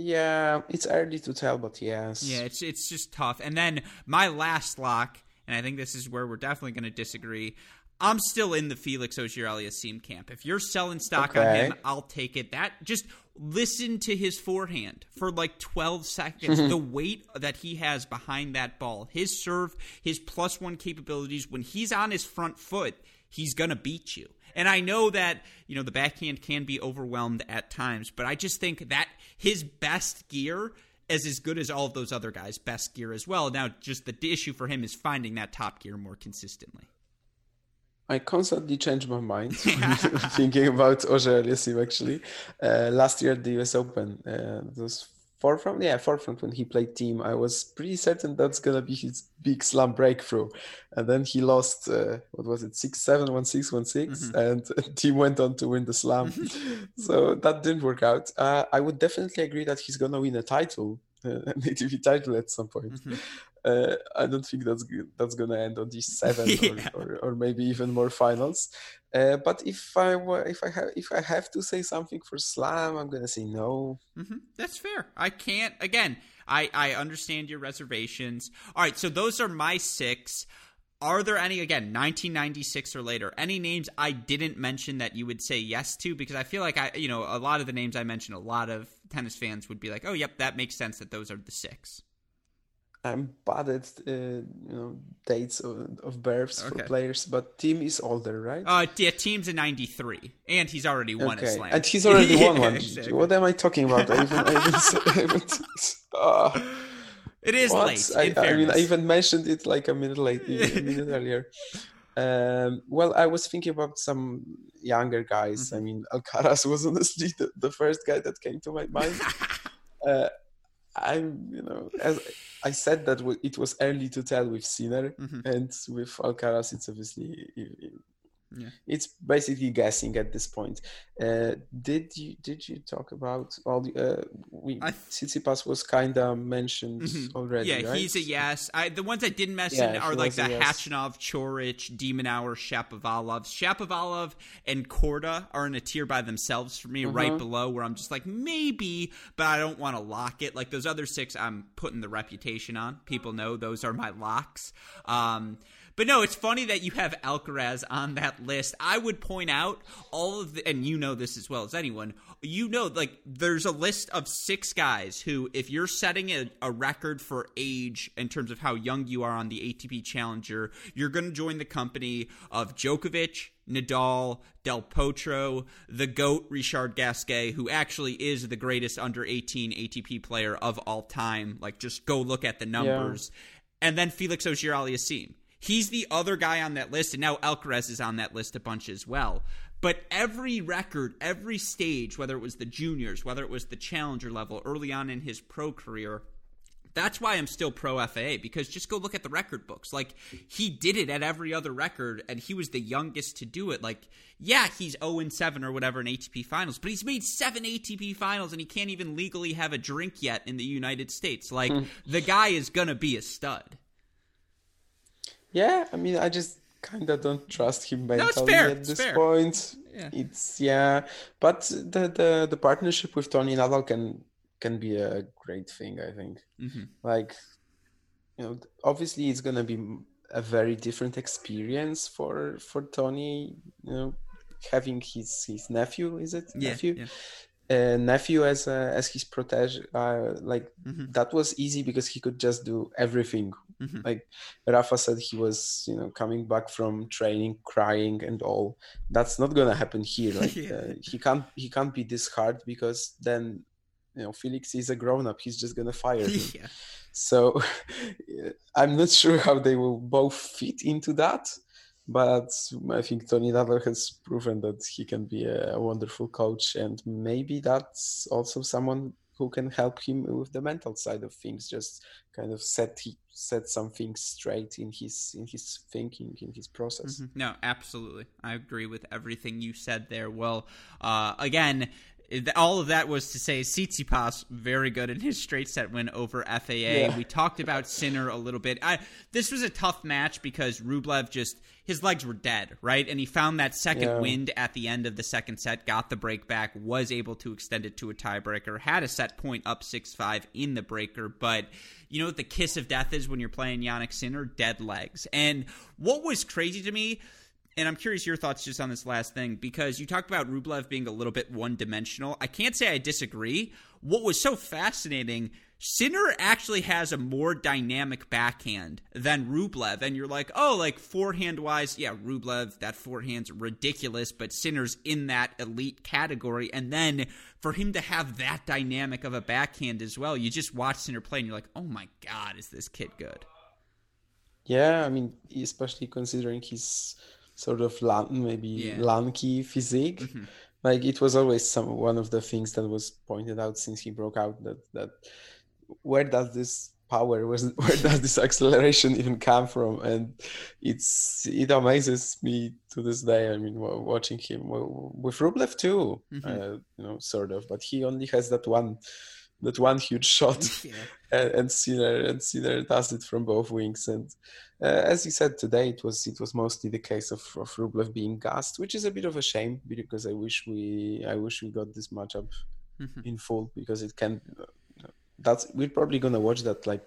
Yeah, it's early to tell, but yes. Yeah, it's it's just tough. And then my last lock, and I think this is where we're definitely going to disagree. I'm still in the Felix Auger-Aliassime camp. If you're selling stock okay. on him, I'll take it. That just listen to his forehand for like 12 seconds. Mm-hmm. the weight that he has behind that ball, his serve, his plus one capabilities. When he's on his front foot, he's gonna beat you. And I know that, you know, the backhand can be overwhelmed at times, but I just think that his best gear is as good as all of those other guys' best gear as well. Now, just the issue for him is finding that top gear more consistently. I constantly change my mind (laughs) thinking about Auger-Aliassime actually. Uh, last year at the US Open, uh, those forefront yeah forefront when he played Thiem, i was pretty certain that's gonna be his big slam breakthrough and then he lost uh, what was it six seven one six one six mm-hmm. and (laughs) Thiem went on to win the slam (laughs) so that didn't work out uh, i would definitely agree that he's gonna win a title (laughs) an ATP title at some point. Mm-hmm. Uh, I don't think that's that's gonna end on these (laughs) seven yeah. or, or, or, maybe even more finals. Uh, but if I if I have if I have to say something for Slam, I'm gonna say no. Mm-hmm. That's fair. I can't. Again, I I understand your reservations. All right, so those are my six. Are there any again 1996 or later any names I didn't mention that you would say yes to because I feel like I you know a lot of the names I mentioned a lot of tennis fans would be like oh yep that makes sense that those are the six. I'm bad at uh, you know dates of, of births okay. for players, but Thiem is older, right? Uh, yeah, Thiem's a '93, and he's already won okay. a slam. And he's already (laughs) won one. Exactly. What am I talking about? I even, I even, I even (laughs) it is what? late. I, I, mean, I even mentioned it like a minute late, a (laughs) minute earlier. Um, well, I was thinking about some younger guys. Mm-hmm. I mean, Alcaraz was honestly the, the first guy that came to my mind. uh, I'm, you know, as I said that it was early to tell with Sinner, mm-hmm. and with Alcaraz, it's obviously yeah. It's basically guessing at this point. Uh, did you did you talk about all the uh, we I, Tsitsipas was kind of mentioned mm-hmm. already? Yeah, right? he's a yes. I, the ones I didn't mention yeah, are like the yes. Khachanov, Coric, de Minaur, Shapovalov. Shapovalov and Korda are in a tier by themselves for me, right uh-huh. below where I'm just like maybe, but I don't want to lock it. Like those other six, I'm putting the reputation on. People know those are my locks. Um, But no, it's funny that you have Alcaraz on that list. I would point out all of the, and you know this as well as anyone, you know, like there's a list of six guys who, if you're setting a, a record for age in terms of how young you are on the ATP Challenger, you're going to join the company of Djokovic, Nadal, Del Potro, the GOAT, Richard Gasquet, who actually is the greatest under 18 ATP player of all time. Like, just go look at the numbers. Yeah. And then Felix Auger Aliassime. He's the other guy on that list, and now Alcaraz is on that list a bunch as well. But every record, every stage, whether it was the juniors, whether it was the challenger level early on in his pro career, that's why I'm still pro FAA because just go look at the record books. Like he did it at every other record, and he was the youngest to do it. Like, yeah, he's 0 7 or whatever in ATP finals, but he's made seven ATP finals, and he can't even legally have a drink yet in the United States. Like, hmm. the guy is gonna be a stud. Yeah, I mean, I just kind of don't trust him mentally no, at this point. Yeah. It's yeah, but the, the the partnership with Tony Nadal can can be a great thing. I think. Mm-hmm. Like, you know, obviously it's gonna be a very different experience for for Tony. You know, having his his nephew is it yeah, nephew yeah uh, nephew as uh, as his protege uh, like mm-hmm. that was easy because he could just do everything mm-hmm. like rafa said he was you know coming back from training crying and all that's not gonna happen here like (laughs) yeah. Uh, he can't he can't be this hard because then you know felix is a grown-up he's just gonna fire him (laughs) yeah. so (laughs) i'm not sure how they will both fit into that but I think Toni Nadal has proven that he can be a wonderful coach, and maybe that's also someone who can help him with the mental side of things. Just kind of set he, set some things straight in his in his thinking in his process. Mm-hmm. No, absolutely, I agree with everything you said there. Well, uh, again, all of that was to say Tsitsipas very good in his straight set win over FAA. Yeah. We talked about Sinner a little bit. I, this was a tough match because Rublev just his legs were dead, right? And he found that second yeah. wind at the end of the second set, got the break back, was able to extend it to a tiebreaker, had a set point up 6-5 in the breaker, but you know what the kiss of death is when you're playing Jannik Sinner? Dead legs. And what was crazy to me and I'm curious your thoughts just on this last thing because you talked about Rublev being a little bit one dimensional. I can't say I disagree. What was so fascinating, Sinner actually has a more dynamic backhand than Rublev. And you're like, oh, like forehand wise, yeah, Rublev, that forehand's ridiculous, but Sinner's in that elite category. And then for him to have that dynamic of a backhand as well, you just watch Sinner play and you're like, oh my God, is this kid good? Yeah, I mean, especially considering his sort of lan- maybe yeah. lanky physique. Mm-hmm. Like it was always some one of the things that was pointed out since he broke out that that where does this power was (laughs) where does this acceleration even come from and it's it amazes me to this day i mean watching him with rublev too mm-hmm. uh, you know sort of but he only has that one that one huge (laughs) shot (laughs) yeah. and, and Sinner and Sinner does it from both wings and uh, as you said today it was it was mostly the case of, of Rublev being gassed which is a bit of a shame because I wish we I wish we got this matchup mm-hmm. in full because it can uh, that's we're probably gonna watch that like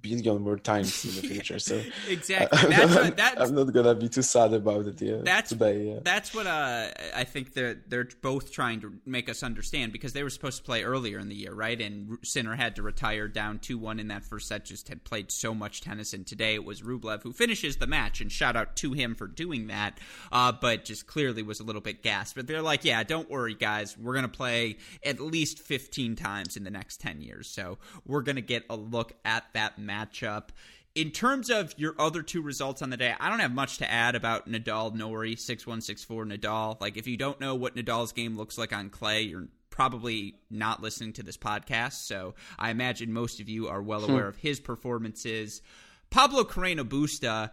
billion more times in the (laughs) future. So (laughs) exactly, that's what, (laughs) that's, I'm not gonna be too sad about it. Yeah, that's today. Yeah. That's what uh, I think they're they're both trying to make us understand because they were supposed to play earlier in the year, right? And Sinner had to retire down two one in that first set. Just had played so much tennis, and today it was Rublev who finishes the match. And shout out to him for doing that. Uh, but just clearly was a little bit gassed. But they're like, yeah, don't worry, guys. We're gonna play at least 15 times in the next 10 years, so we're gonna get a look at that matchup. In terms of your other two results on the day, I don't have much to add about Nadal Norrie 6164 Nadal. Like if you don't know what Nadal's game looks like on clay, you're probably not listening to this podcast. So I imagine most of you are well hmm. aware of his performances. Pablo Carreno Busta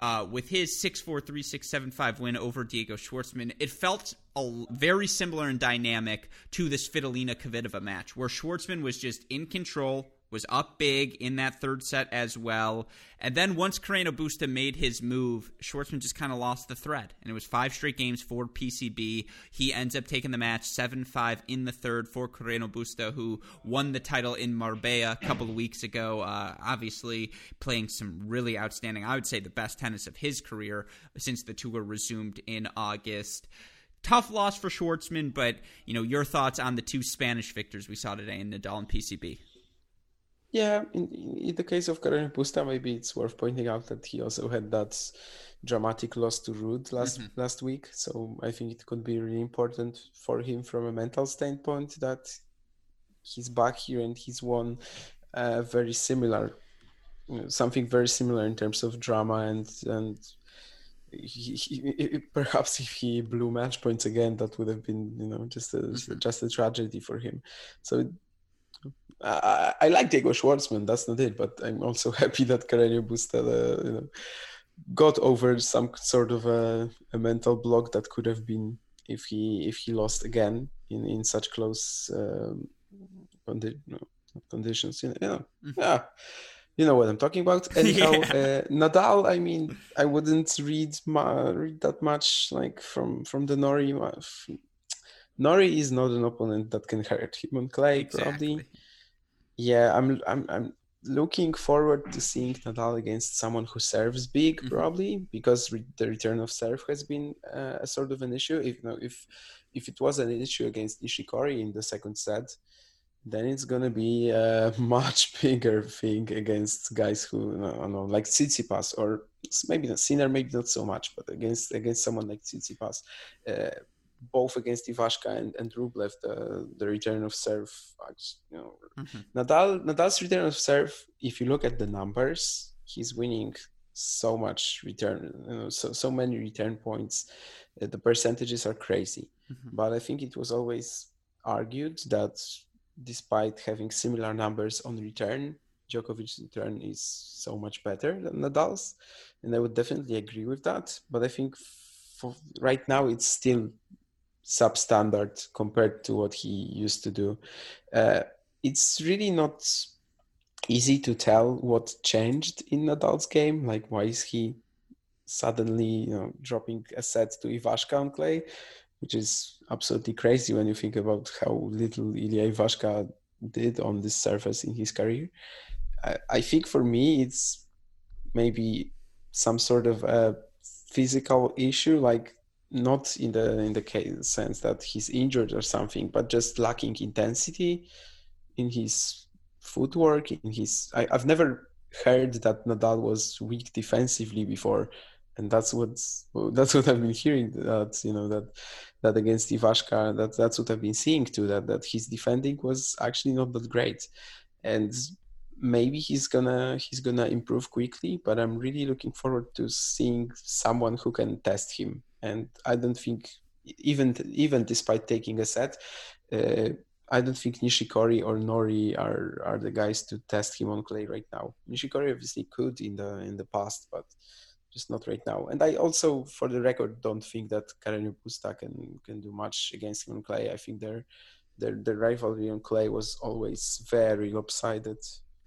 uh, with his 6-4-3-6-7-5 win over Diego Schwartzman, it felt a, very similar in dynamic to this Svitolina Kvitova match, where Schwartzman was just in control, was up big in that third set as well. And then once Carreno Busta made his move, Schwartzman just kind of lost the thread. And it was five straight games for PCB. He ends up taking the match 7 5 in the third for Carreno Busta, who won the title in Marbella a couple of weeks ago. Uh, obviously, playing some really outstanding, I would say the best tennis of his career since the tour resumed in August tough loss for Schwartzman, but you know your thoughts on the two Spanish victors we saw today in Nadal and PCB. Yeah, in, in the case of Carreno Busta, maybe it's worth pointing out that he also had that dramatic loss to Ruud last mm-hmm. last week. So I think it could be really important for him from a mental standpoint that he's back here and he's won uh, very similar, you know, something very similar in terms of drama and and he, he, perhaps if he blew match points again, that would have been you know just a mm-hmm. just a tragedy for him. So I, I like Diego Schwartzman. That's not it. But I'm also (laughs) happy that Carreno Busta, uh, you know, got over some sort of a, a, mental block that could have been if he if he lost again in in such close um, condi- no, conditions. You know, mm-hmm. yeah. You know what I'm talking about. (laughs) Anyhow, yeah. uh, Nadal. I mean, I wouldn't read ma- read that much like from from the Norrie. Norrie is not an opponent that can hurt him on clay, exactly. probably yeah, I'm I'm I'm looking forward to seeing Nadal against someone who serves big, mm-hmm. probably because re- the return of serve has been uh, a sort of an issue. If you know, if if it was an issue against Nishikori in the second set, then it's gonna be a (laughs) much bigger thing against guys who I don't know, like Tsitsipas or maybe not Sinner, maybe not so much, but against against someone like Tsitsipas. Uh, both against Ivashka and, and Rublev, the, the return of serve. You know, mm-hmm. Nadal Nadal's return of serve. If you look at the numbers, he's winning so much return, you know, so so many return points. Uh, the percentages are crazy, mm-hmm. but I think it was always argued that despite having similar numbers on return, Djokovic's return is so much better than Nadal's, and I would definitely agree with that. But I think for right now, it's still substandard compared to what he used to do. Uh, it's really not easy to tell what changed in Nadal's game. Like, why is he suddenly you know, dropping a set to Ivashka on clay, which is absolutely crazy when you think about how little Ilya Ivashka did on this surface in his career. I, I think for me, it's maybe some sort of a physical issue, like not in the in the case, sense that he's injured or something, but just lacking intensity in his footwork. In his, I, I've never heard that Nadal was weak defensively before, and that's what's that's what I've been hearing. That you know that that against Ivashka, that that's what I've been seeing too. That that his defending was actually not that great, and maybe he's gonna he's gonna improve quickly. But I'm really looking forward to seeing someone who can test him and I don't think even even despite taking a set, uh, I don't think Nishikori or Norrie are are the guys to test him on clay right now. Nishikori obviously could in the in the past, but just not right now. And I also, for the record, don't think that Carreno Busta can can do much against him on clay. I think their their their rivalry on clay was always very lopsided.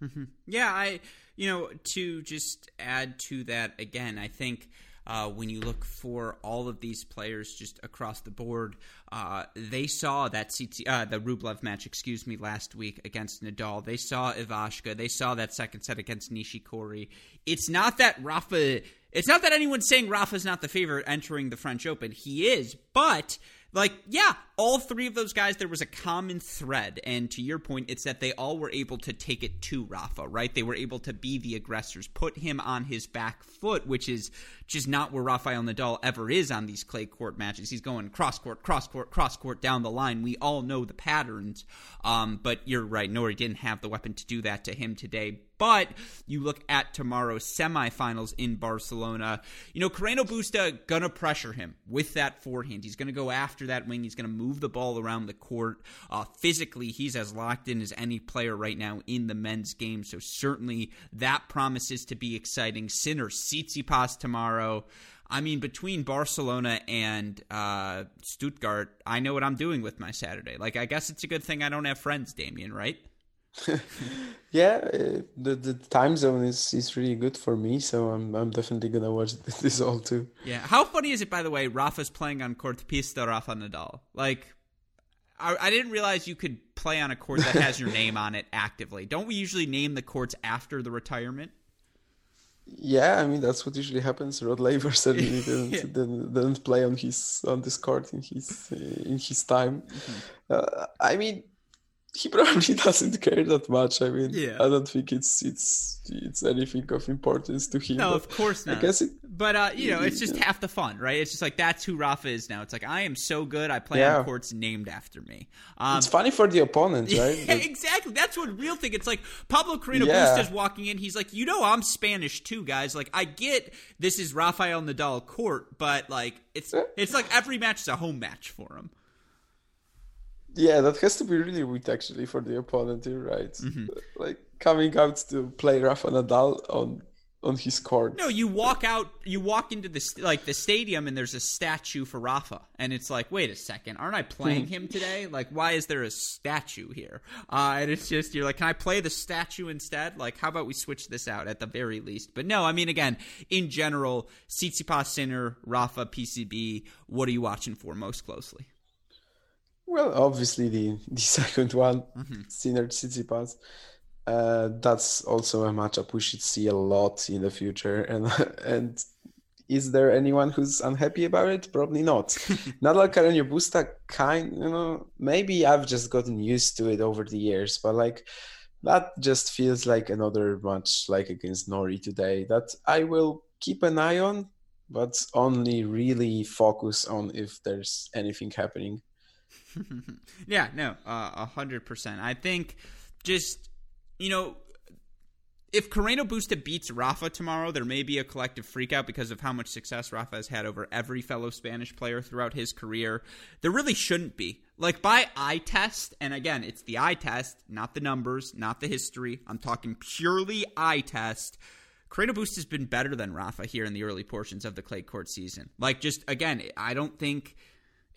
Mm-hmm. Yeah, I you know to just add to that again, I think uh, when you look for all of these players just across the board. Uh, they saw that CT, uh, the Rublev match, excuse me, last week against Nadal. They saw Ivashka. They saw that second set against Nishikori. It's not that Rafa. It's not that anyone's saying Rafa's not the favorite entering the French Open. He is, but like, yeah, all three of those guys, there was a common thread. And to your point, it's that they all were able to take it to Rafa, right? They were able to be the aggressors, put him on his back foot, which is just not where Rafael Nadal ever is on these clay court matches. He's going cross court, cross court, cross court down the line. We all know the patterns. Um, but you're right, Norrie didn't have the weapon to do that to him today. But you look at tomorrow's semifinals in Barcelona. You know, Carreno Busta gonna pressure him with that forehand. He's gonna go after that wing. He's gonna move the ball around the court. Uh, physically, he's as locked in as any player right now in the men's game. So certainly that promises to be exciting. Sinner Tsitsipas tomorrow. I mean, between Barcelona and uh, Stuttgart, I know what I'm doing with my Saturday. Like, I guess it's a good thing I don't have friends, Damian, right? Yeah, uh, the the time zone is is really good for me, so I'm I'm definitely gonna watch (laughs) this all too. Yeah, how funny is it by the way? Rafa's playing on court pista Rafa Nadal. Like, I, I didn't realize you could play on a court that has your (laughs) name on it actively. Don't we usually name the courts after the retirement? Yeah, I mean that's what usually happens. Rod Laver (laughs) certainly didn't, yeah. didn't, didn't play on his on this court in his in his time. Mm-hmm. Uh, I mean, he probably (laughs) doesn't care that much. I mean, yeah. I don't think it's it's it's anything of importance to him. No, of course not. I guess it, but uh, you know, it's just yeah. half the fun, right? It's just like that's who Rafa is now. It's like I am so good. I play yeah. on courts named after me. Um, it's funny for the opponent, (laughs) right? Yeah, (laughs) exactly. That's what real thing. It's like Pablo Carreno yeah. Busta's walking in. He's like, you know, I'm Spanish too, guys. Like, I get this is Rafael Nadal court, but like, it's it's like every match is a home match for him. Yeah, that has to be really weird actually for the opponent. You're right. Mm-hmm. Like coming out to play Rafa Nadal on on his court. No, you walk out, you walk into the like the stadium, and there's a statue for Rafa, and it's like, wait a second, aren't I playing him today? (laughs) Like, why is there a statue here? Uh, and it's just you're like, can I play the statue instead? Like, how about we switch this out at the very least? But no, I mean, again, in general, Tsitsipas, Sinner, Rafa, PCB. What are you watching for most closely? Well, obviously the the (laughs) second one, mm-hmm. Sinner Tsitsipas. Uh, that's also a matchup we should see a lot in the future. And (laughs) and is there anyone who's unhappy about it? Probably not. (laughs) Nadal Carreño Busta kind, you know, maybe I've just gotten used to it over the years, but like that just feels like another match like against Norrie today that I will keep an eye on, but only really focus on if there's anything happening. (laughs) yeah, no, uh, a hundred percent. I think just you know if Carreno Busta beats Rafa tomorrow, there may be a collective freakout because of how much success Rafa has had over every fellow Spanish player throughout his career. There really shouldn't be. Like by eye test, and again, it's the eye test, not the numbers, not the history. I'm talking purely eye test. Carreno Busta has been better than Rafa here in the early portions of the clay court season. Like, just again, I don't think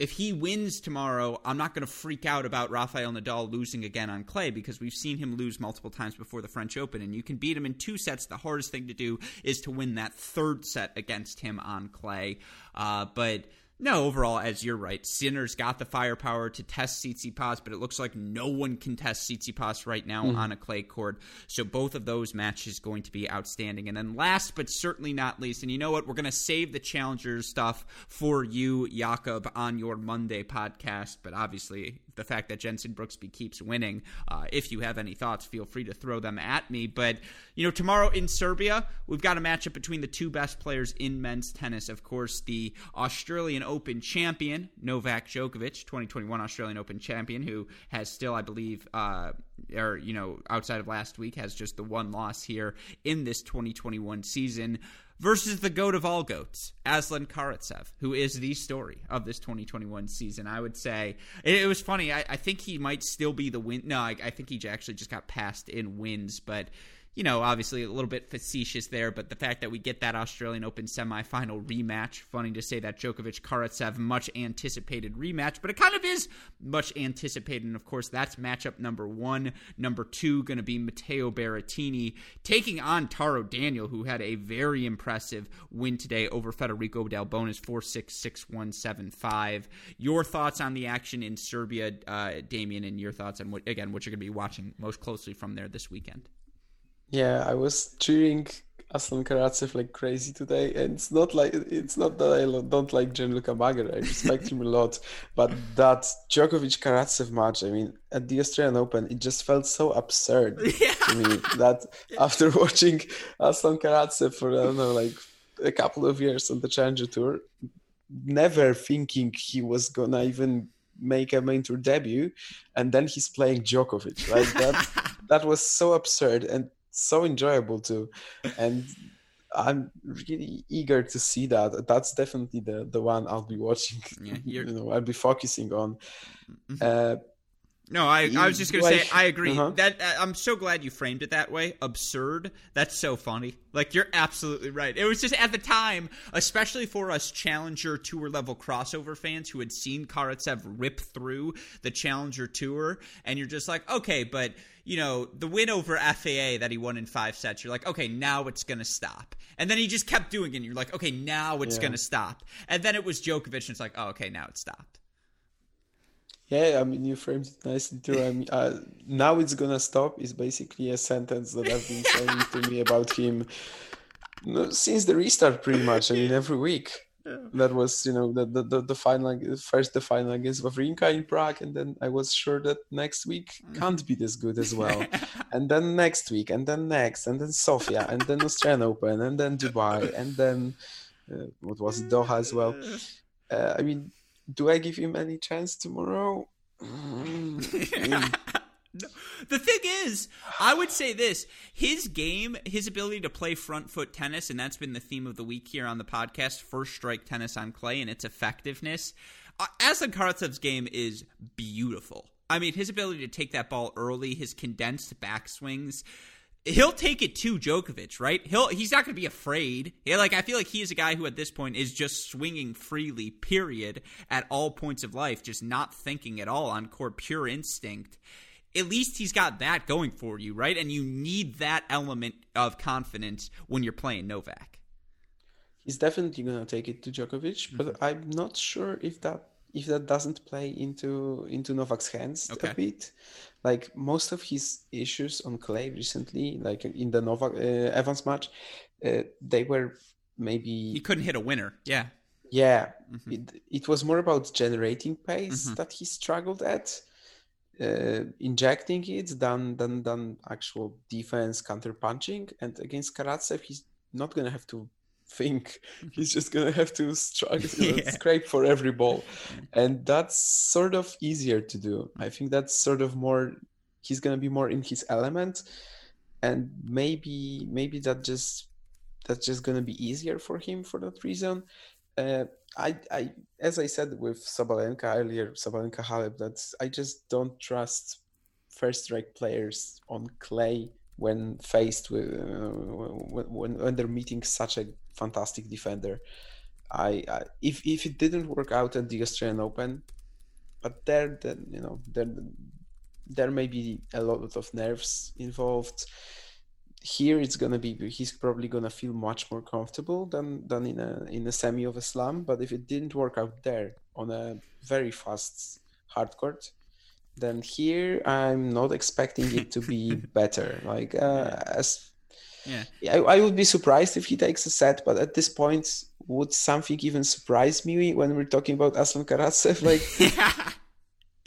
if he wins tomorrow, I'm not going to freak out about Rafael Nadal losing again on clay because we've seen him lose multiple times before the French Open, and you can beat him in two sets. The hardest thing to do is to win that third set against him on clay. Uh, but no, overall, as you're right, Sinner's got the firepower to test Tsitsipas, but it looks like no one can test Tsitsipas right now mm. on a clay court. So both of those matches going to be outstanding. And then last but certainly not least, and you know what? We're going to save the challengers stuff for you, Jakob, on your Monday podcast. But obviously, the fact that Jenson Brooksby keeps winning. Uh, if you have any thoughts, feel free to throw them at me. But, you know, tomorrow in Serbia, we've got a matchup between the two best players in men's tennis. Of course, the Australian Open champion, Novak Djokovic, 2021 Australian Open champion, who has still, I believe, uh, or, you know, outside of last week, has just the one loss here in this 2021 season versus the goat of all goats, Aslan Karatsev, who is the story of this 2021 season. I would say it, it was funny. I, I, think he might still be the win. No, I, I think he actually just got passed in wins, but you know, obviously a little bit facetious there, but the fact that we get that Australian Open semifinal rematch, funny to say that Djokovic Karatsev much anticipated rematch, but it kind of is much anticipated. And of course, that's matchup number one. Number two, going to be Matteo Berrettini taking on Taro Daniel, who had a very impressive win today over Federico Delbonis 4 6 6 1 7 5. Your thoughts on the action in Serbia, uh, Damian, and your thoughts on what, again, what you're going to be watching most closely from there this weekend? Yeah, I was cheering Aslan Karatsev like crazy today, and it's not like it's not that I don't like Gianluca Mager. I respect him a lot, (laughs) but that Djokovic Karatsev match, I mean, at the Australian Open, it just felt so absurd (laughs) yeah. to me that after (laughs) watching Aslan Karatsev for I don't know like a couple of years on the Challenger Tour, never thinking he was gonna even make a main tour debut, and then he's playing Djokovic. Right, that that was so absurd and so enjoyable too and i'm really eager to see that that's definitely the the one i'll be watching (laughs) yeah, you know i'll be focusing on mm-hmm. uh, No, I, I was just gonna Like- say I agree. Uh-huh. That uh, I'm so glad you framed it that way. Absurd. That's so funny. Like you're absolutely right. It was just at the time, especially for us Challenger Tour level crossover fans who had seen Karatsev rip through the Challenger Tour, and you're just like, okay, but you know the win over FAA that he won in five sets. You're like, okay, now it's gonna stop. And then he just kept doing it. and You're like, okay, now it's Yeah. gonna stop. And then it was Djokovic, and it's like, oh, okay, now it stopped. Yeah, I mean, you framed it nicely too. I mean, uh, now it's gonna stop is basically a sentence that I've been saying to me about him since the restart, pretty much. I mean, every week. That was, you know, the the, the, the final first the final against Wawrinka in Prague, and then I was sure that next week can't be this good as well. (laughs) and then next week, and then next, and then Sofia, and then Australian Open, and then Dubai, and then uh, what was it, Doha as well. Uh, I mean, do I give him any chance tomorrow? (laughs) Mm, No. The thing is, I would say this: his game, his ability to play front foot tennis, and that's been the theme of the week here on the podcast. First strike tennis on clay and its effectiveness. Uh, Aslan Karatsev's game is beautiful. I mean, his ability to take that ball early, his condensed backswings. He'll take it to Djokovic, right? He'll he's not going to be afraid. Yeah, like I feel like he is a guy who at this point is just swinging freely, period, at all points of life, just not thinking at all on court, pure instinct at least he's got that going for you, right? And you need that element of confidence when you're playing Novak. he's definitely gonna take it to Djokovic, but Mm-hmm. I'm not sure if that if that doesn't play into into Novak's hands Okay. a bit. Like most of his issues on clay recently, like in the Novak uh, Evans match, uh, they were maybe He couldn't hit a winner. Yeah. Yeah, Mhm. it, it was more about generating pace Mhm. that he struggled at, uh, injecting it than than than actual defense counter punching. And against Karatsev, he's not gonna have to think; (laughs) he's just gonna have to struggle, (laughs) Yeah. scrape for every ball, and that's sort of easier to do. I think that's sort of more. He's gonna be more in his element, and maybe maybe that just that's just gonna be easier for him for that reason. Uh, I, I, as I said with Sabalenka earlier, Sabalenka Halep, that's I just don't trust first-rank players on clay when faced with uh, when when they're meeting such a fantastic defender. I, I if if it didn't work out at the Australian Open, but there then you know there there may be a lot of nerves involved here it's gonna be he's probably gonna feel much more comfortable than than in a in a semi of a slam. But if it didn't work out there on a very fast hard court then here i'm not expecting it to be (laughs) better. Like uh, as Yeah. I, I would be surprised if he takes a set but at this point would something even surprise me when we're talking about aslan karatsev? Like (laughs)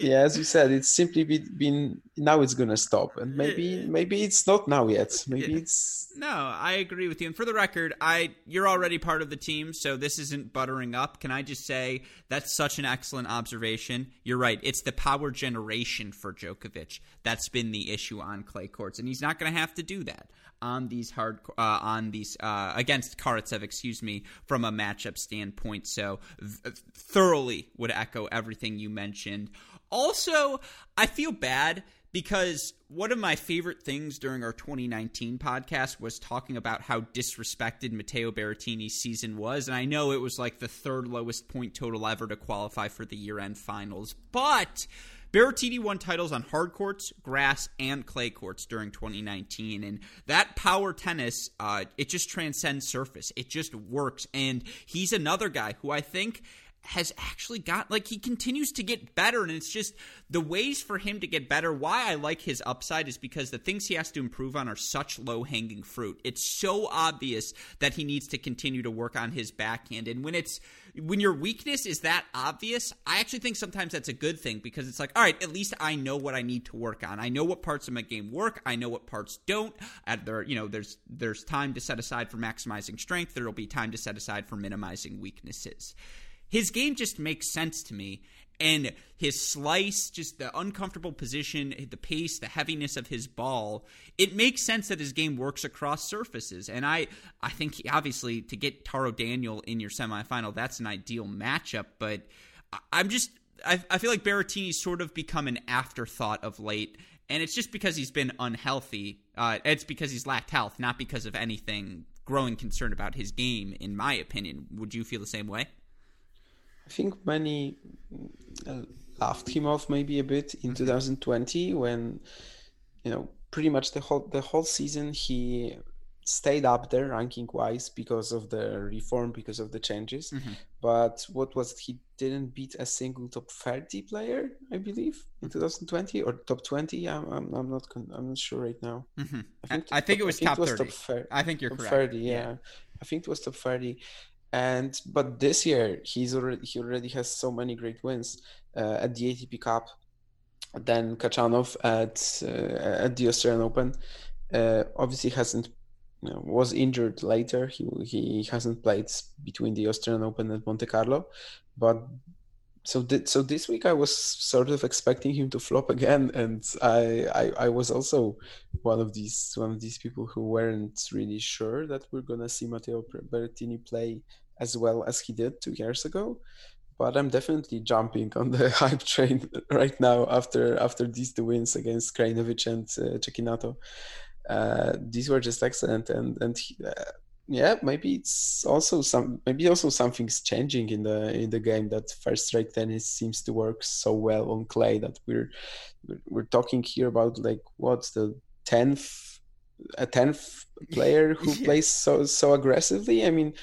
yeah as you said it's simply been now it's gonna stop and maybe maybe it's not now yet maybe it's No, I agree with you. And for the record, I you're already part of the team, so this isn't buttering up. Can I just say that's such an excellent observation. You're right. It's the power generation for Djokovic that's been the issue on clay courts, and he's not going to have to do that on these hard uh, on these uh, against Karatsev, excuse me, from a matchup standpoint. So th- thoroughly would echo everything you mentioned. Also, I feel bad because one of my favorite things during our 2019 podcast was talking about how disrespected Matteo Berrettini's season was. And I know it was like the third lowest point total ever to qualify for the year end finals. But Berrettini won titles on hard courts, grass, and clay courts during 2019. And that power tennis, uh, it just transcends surface. It just works. And he's another guy who I think has actually got like he continues to get better and it's just the ways for him to get better. Why i like his upside is because the things he has to improve on are such low hanging fruit. It's so obvious that he needs to continue to work on his backhand and when it's when your weakness is that obvious i actually think sometimes that's a good thing because it's like all right at least i know what i need to work on. I know what parts of my game work i know what parts don't. At there you know there's there's time to set aside for maximizing strength there'll be time to set aside for minimizing weaknesses his game just makes sense to me. And his slice, just the uncomfortable position, the pace, the heaviness of his ball, it makes sense that his game works across surfaces. And I, I think he- obviously to get Taro Daniel in your semifinal, that's an ideal matchup. But I'm just I, I feel like Berrettini's sort of become an afterthought of late, and it's just because he's been unhealthy. Uh, it's because he's lacked health, not because of anything growing concern about his game. In my opinion, would you feel the same way? I think many uh, laughed him off maybe a bit in mm-hmm. 2020 when you know pretty much the whole the whole season he stayed up there ranking wise because of the reform because of the changes mm-hmm. but what was it? he didn't beat a single top 30 player i believe in 2020 or top 20 i'm, I'm, I'm not i'm not sure right now mm-hmm. I, think, I think it was top 30 top i think you're top correct 30 yeah. yeah. i think it was top 30 and but this year he's already he already has so many great wins uh, at the atp cup then Khachanov at uh, at the australian open. Uh, obviously hasn't you know, was injured later. He he hasn't played between the Australian Open and Monte Carlo, but so th- so this week I was sort of expecting him to flop again, and I, I I was also one of these one of these people who weren't really sure that we're gonna see Matteo Berrettini play as well as he did two years ago. But I'm definitely jumping on the (laughs) hype train right now after after these two wins against Krajinovic and uh, Cecchinato uh, these were just excellent and and uh, yeah maybe it's also some maybe also something's changing in the in the game that first strike tennis seems to work so well on clay that we're we're talking here about like what's the 10th a 10th player who (laughs) yeah. plays so so aggressively i mean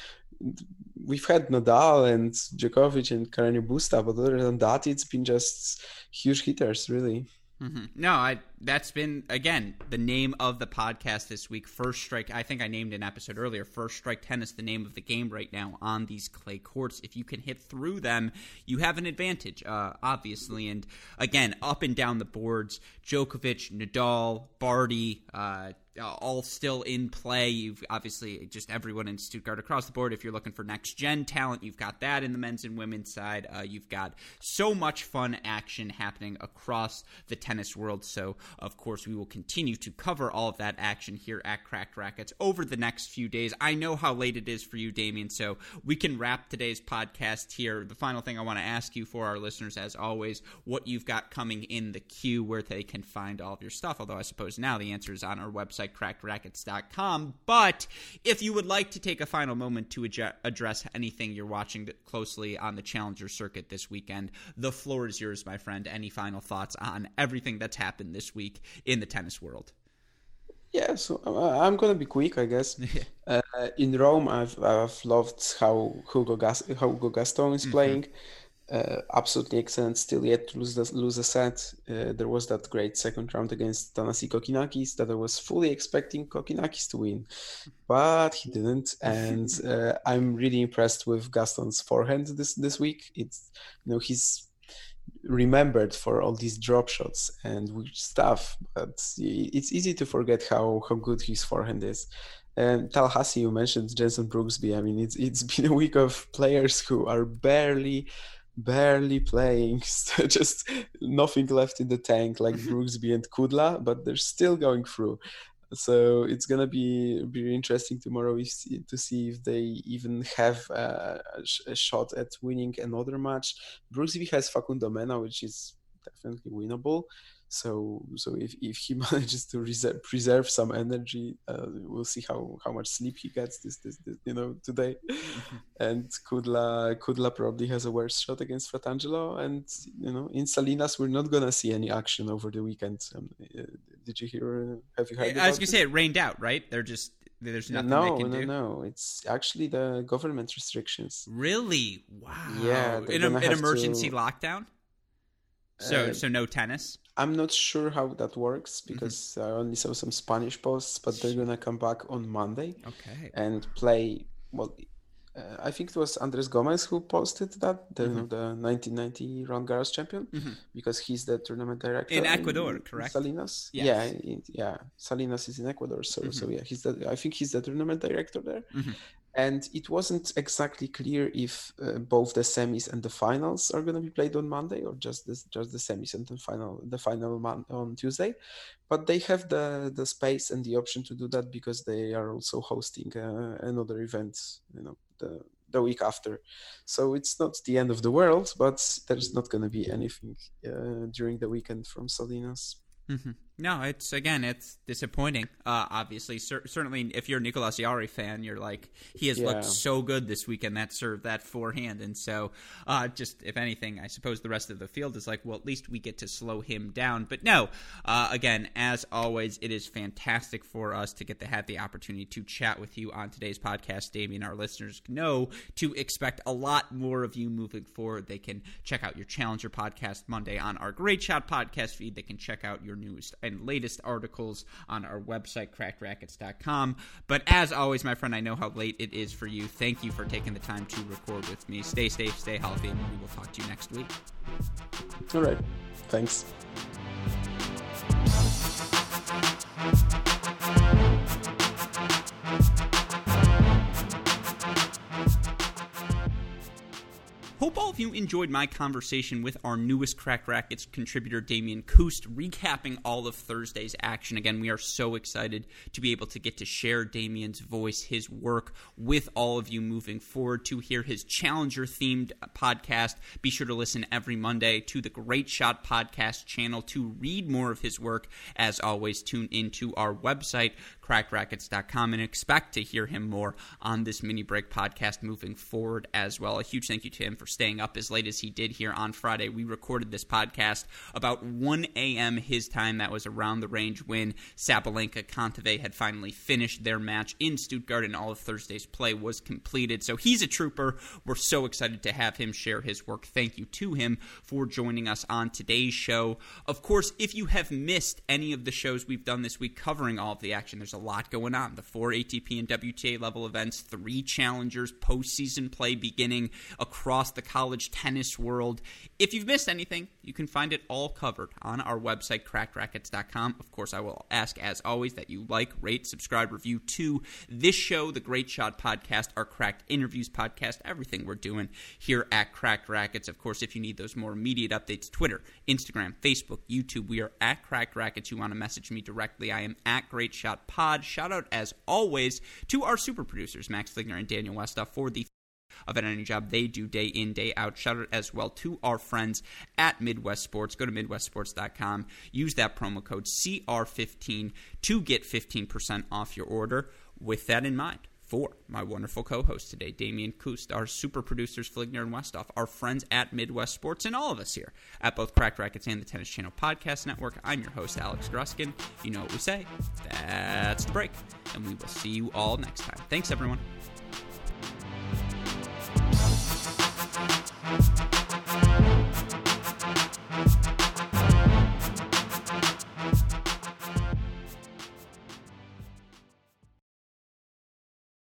we've had Nadal and Djokovic and Carreño Busta, but other than that, it's been just huge hitters, really. Mm-hmm. No, I that's been again the name of the podcast this week. First strike. I think I named an episode earlier. First strike tennis, the name of the game right now on these clay courts. If you can hit through them, you have an advantage, uh, obviously. And again, up and down the boards, Djokovic, Nadal, Barty, uh, all still in play. You've obviously just everyone in Stuttgart across the board. If you're looking for next gen talent, you've got that in the men's and women's side. Uh, you've got so much fun action happening across the tennis world. So, of course, we will continue to cover all of that action here at Cracked Racquets over the next few days. I know how late it is for you, Damian, so we can wrap today's podcast here. The final thing I want to ask you for our listeners, as always, what you've got coming in the queue, where they can find all of your stuff. Although I suppose now the answer is on our website website, crackedracquets.com. But if you would like to take a final moment to address anything you're watching closely on the Challenger circuit this weekend, the floor is yours, my friend. Any final thoughts on everything that's happened this week in the tennis world? Yeah, so uh, I'm gonna be quick, I guess. (laughs) uh, in Rome, I've I've loved how Hugo Gas- Hugo Gaston is mm-hmm. playing uh, absolutely excellent. Still yet to lose the, lose a set. Uh, there was that great second round against Thanasi Kokkinakis that I was fully expecting Kokkinakis to win, but he didn't. (laughs) And uh, I'm really impressed with Gaston's forehand this this week. It's you know he's remembered for all these drop shots and stuff, but it's easy to forget how how good his forehand is. And Tallahassee, you mentioned Jenson Brooksby. I mean, it's it's (laughs) been a week of players who are barely barely playing, (laughs) just nothing left in the tank like. (laughs) Brooksby and Kudla, but they're still going through. So it's gonna be be interesting tomorrow if, to see if they even have a, a shot at winning another match. Brooksby has Facundo Mena, which is definitely winnable. So so if, if he (laughs) manages to reserve, preserve some energy, uh, we'll see how, how much sleep he gets this, this, this you know today. Mm-hmm. (laughs) And Kudla Kudla probably has a worse shot against Fratangelo. And you know in Salinas we're not gonna see any action over the weekend. Um, uh, did you hear? Have you heard? I was gonna say it rained out, right? They're just there's nothing no, they can no, do. No, no, It's actually the government restrictions. Really? Wow. Yeah. In an emergency to... lockdown. So uh, so no tennis. I'm not sure how that works mm-hmm. because mm-hmm. I only saw some Spanish posts, but they're gonna come back on Monday. Okay. And play well. Uh, I think it was Andres Gomez who posted that the, mm-hmm. the 1990 Roland Garros champion mm-hmm. because he's the tournament director in Ecuador, in, correct? Salinas, yes. yeah, in, yeah. Salinas is in Ecuador, so so mm-hmm. yeah, he's the. I think he's the tournament director there, mm-hmm and it wasn't exactly clear if uh, both the semis and the finals are going to be played on Monday or just just the semis and the final the final man on Tuesday. But they have the the space and the option to do that because they are also hosting uh, another event, you know, the the week after. So it's not the end of the world, but there's not going to be anything uh, during the weekend from Salinas. Mm-hmm. No, it's again, it's disappointing. Uh, obviously, cer- certainly, if you're a Nicolas Jarry fan, you're like, he has yeah. looked so good this weekend that served that forehand, and so uh, just if anything, I suppose the rest of the field is like, well, at least we get to slow him down. But no, uh, again, as always, it is fantastic for us to get to have the opportunity to chat with you on today's podcast. Damian. our listeners know to expect a lot more of you moving forward. They can check out your Challenger podcast Monday on our Great Shot podcast feed. They can check out your newest and latest articles on our website, crackedracquets.com. But as always, my friend, I know how late it is for you. Thank you for taking the time to record with me. Stay safe, stay healthy, and we will talk to you next week. All right. Thanks. You enjoyed my conversation with our newest Cracked Racquets contributor, Damian Kust, recapping all of Thursday's action. Again, we are so excited to be able to get to share Damian's voice, his work with all of you moving forward. To hear his Challenger themed podcast, be sure to listen every Monday to the Great Shot Podcast channel to read more of his work. As always, tune into our website, crackedracquets.com, and expect to hear him more on this mini break podcast moving forward as well. A huge thank you to him for staying up as late as he did here on Friday. We recorded this podcast about 1 a.m. his time. That was around the range when Sabalenka Kontaveit had finally finished their match in Stuttgart and all of Thursday's play was completed. So he's a trooper. We're so excited to have him share his work. Thank you to him for joining us on today's show. Of course, if you have missed any of the shows we've done this week covering all of the action, there's a lot going on. The four ATP and WTA level events, three challengers, postseason play beginning across the the college tennis world. If you've missed anything, you can find it all covered on our website, crackedracquets.com. Of course, I will ask, as always, that you like, rate, subscribe, review to this show, the Great Shot Podcast, our Cracked Interviews podcast, everything we're doing here at Cracked Racquets. Of course, if you need those more immediate updates, Twitter, Instagram, Facebook, YouTube, we are at Cracked Racquets. You want to message me directly, I am at Great Shot Pod. Shout out, as always, to our super producers, Max Fligner and Daniel Westoff, for the of an any job they do day in, day out. Shout out as well to our friends at Midwest Sports. Go to MidwestSports.com. Use that promo code CR15 to get 15% off your order. With that in mind, for my wonderful co-host today, Damian Kust, our super producers Fligner and Westoff, our friends at Midwest Sports, and all of us here at both Cracked Racquets and the Tennis Channel Podcast Network. I'm your host, Alex Gruskin. You know what we say. That's the break. And we will see you all next time. Thanks, everyone. Thank you.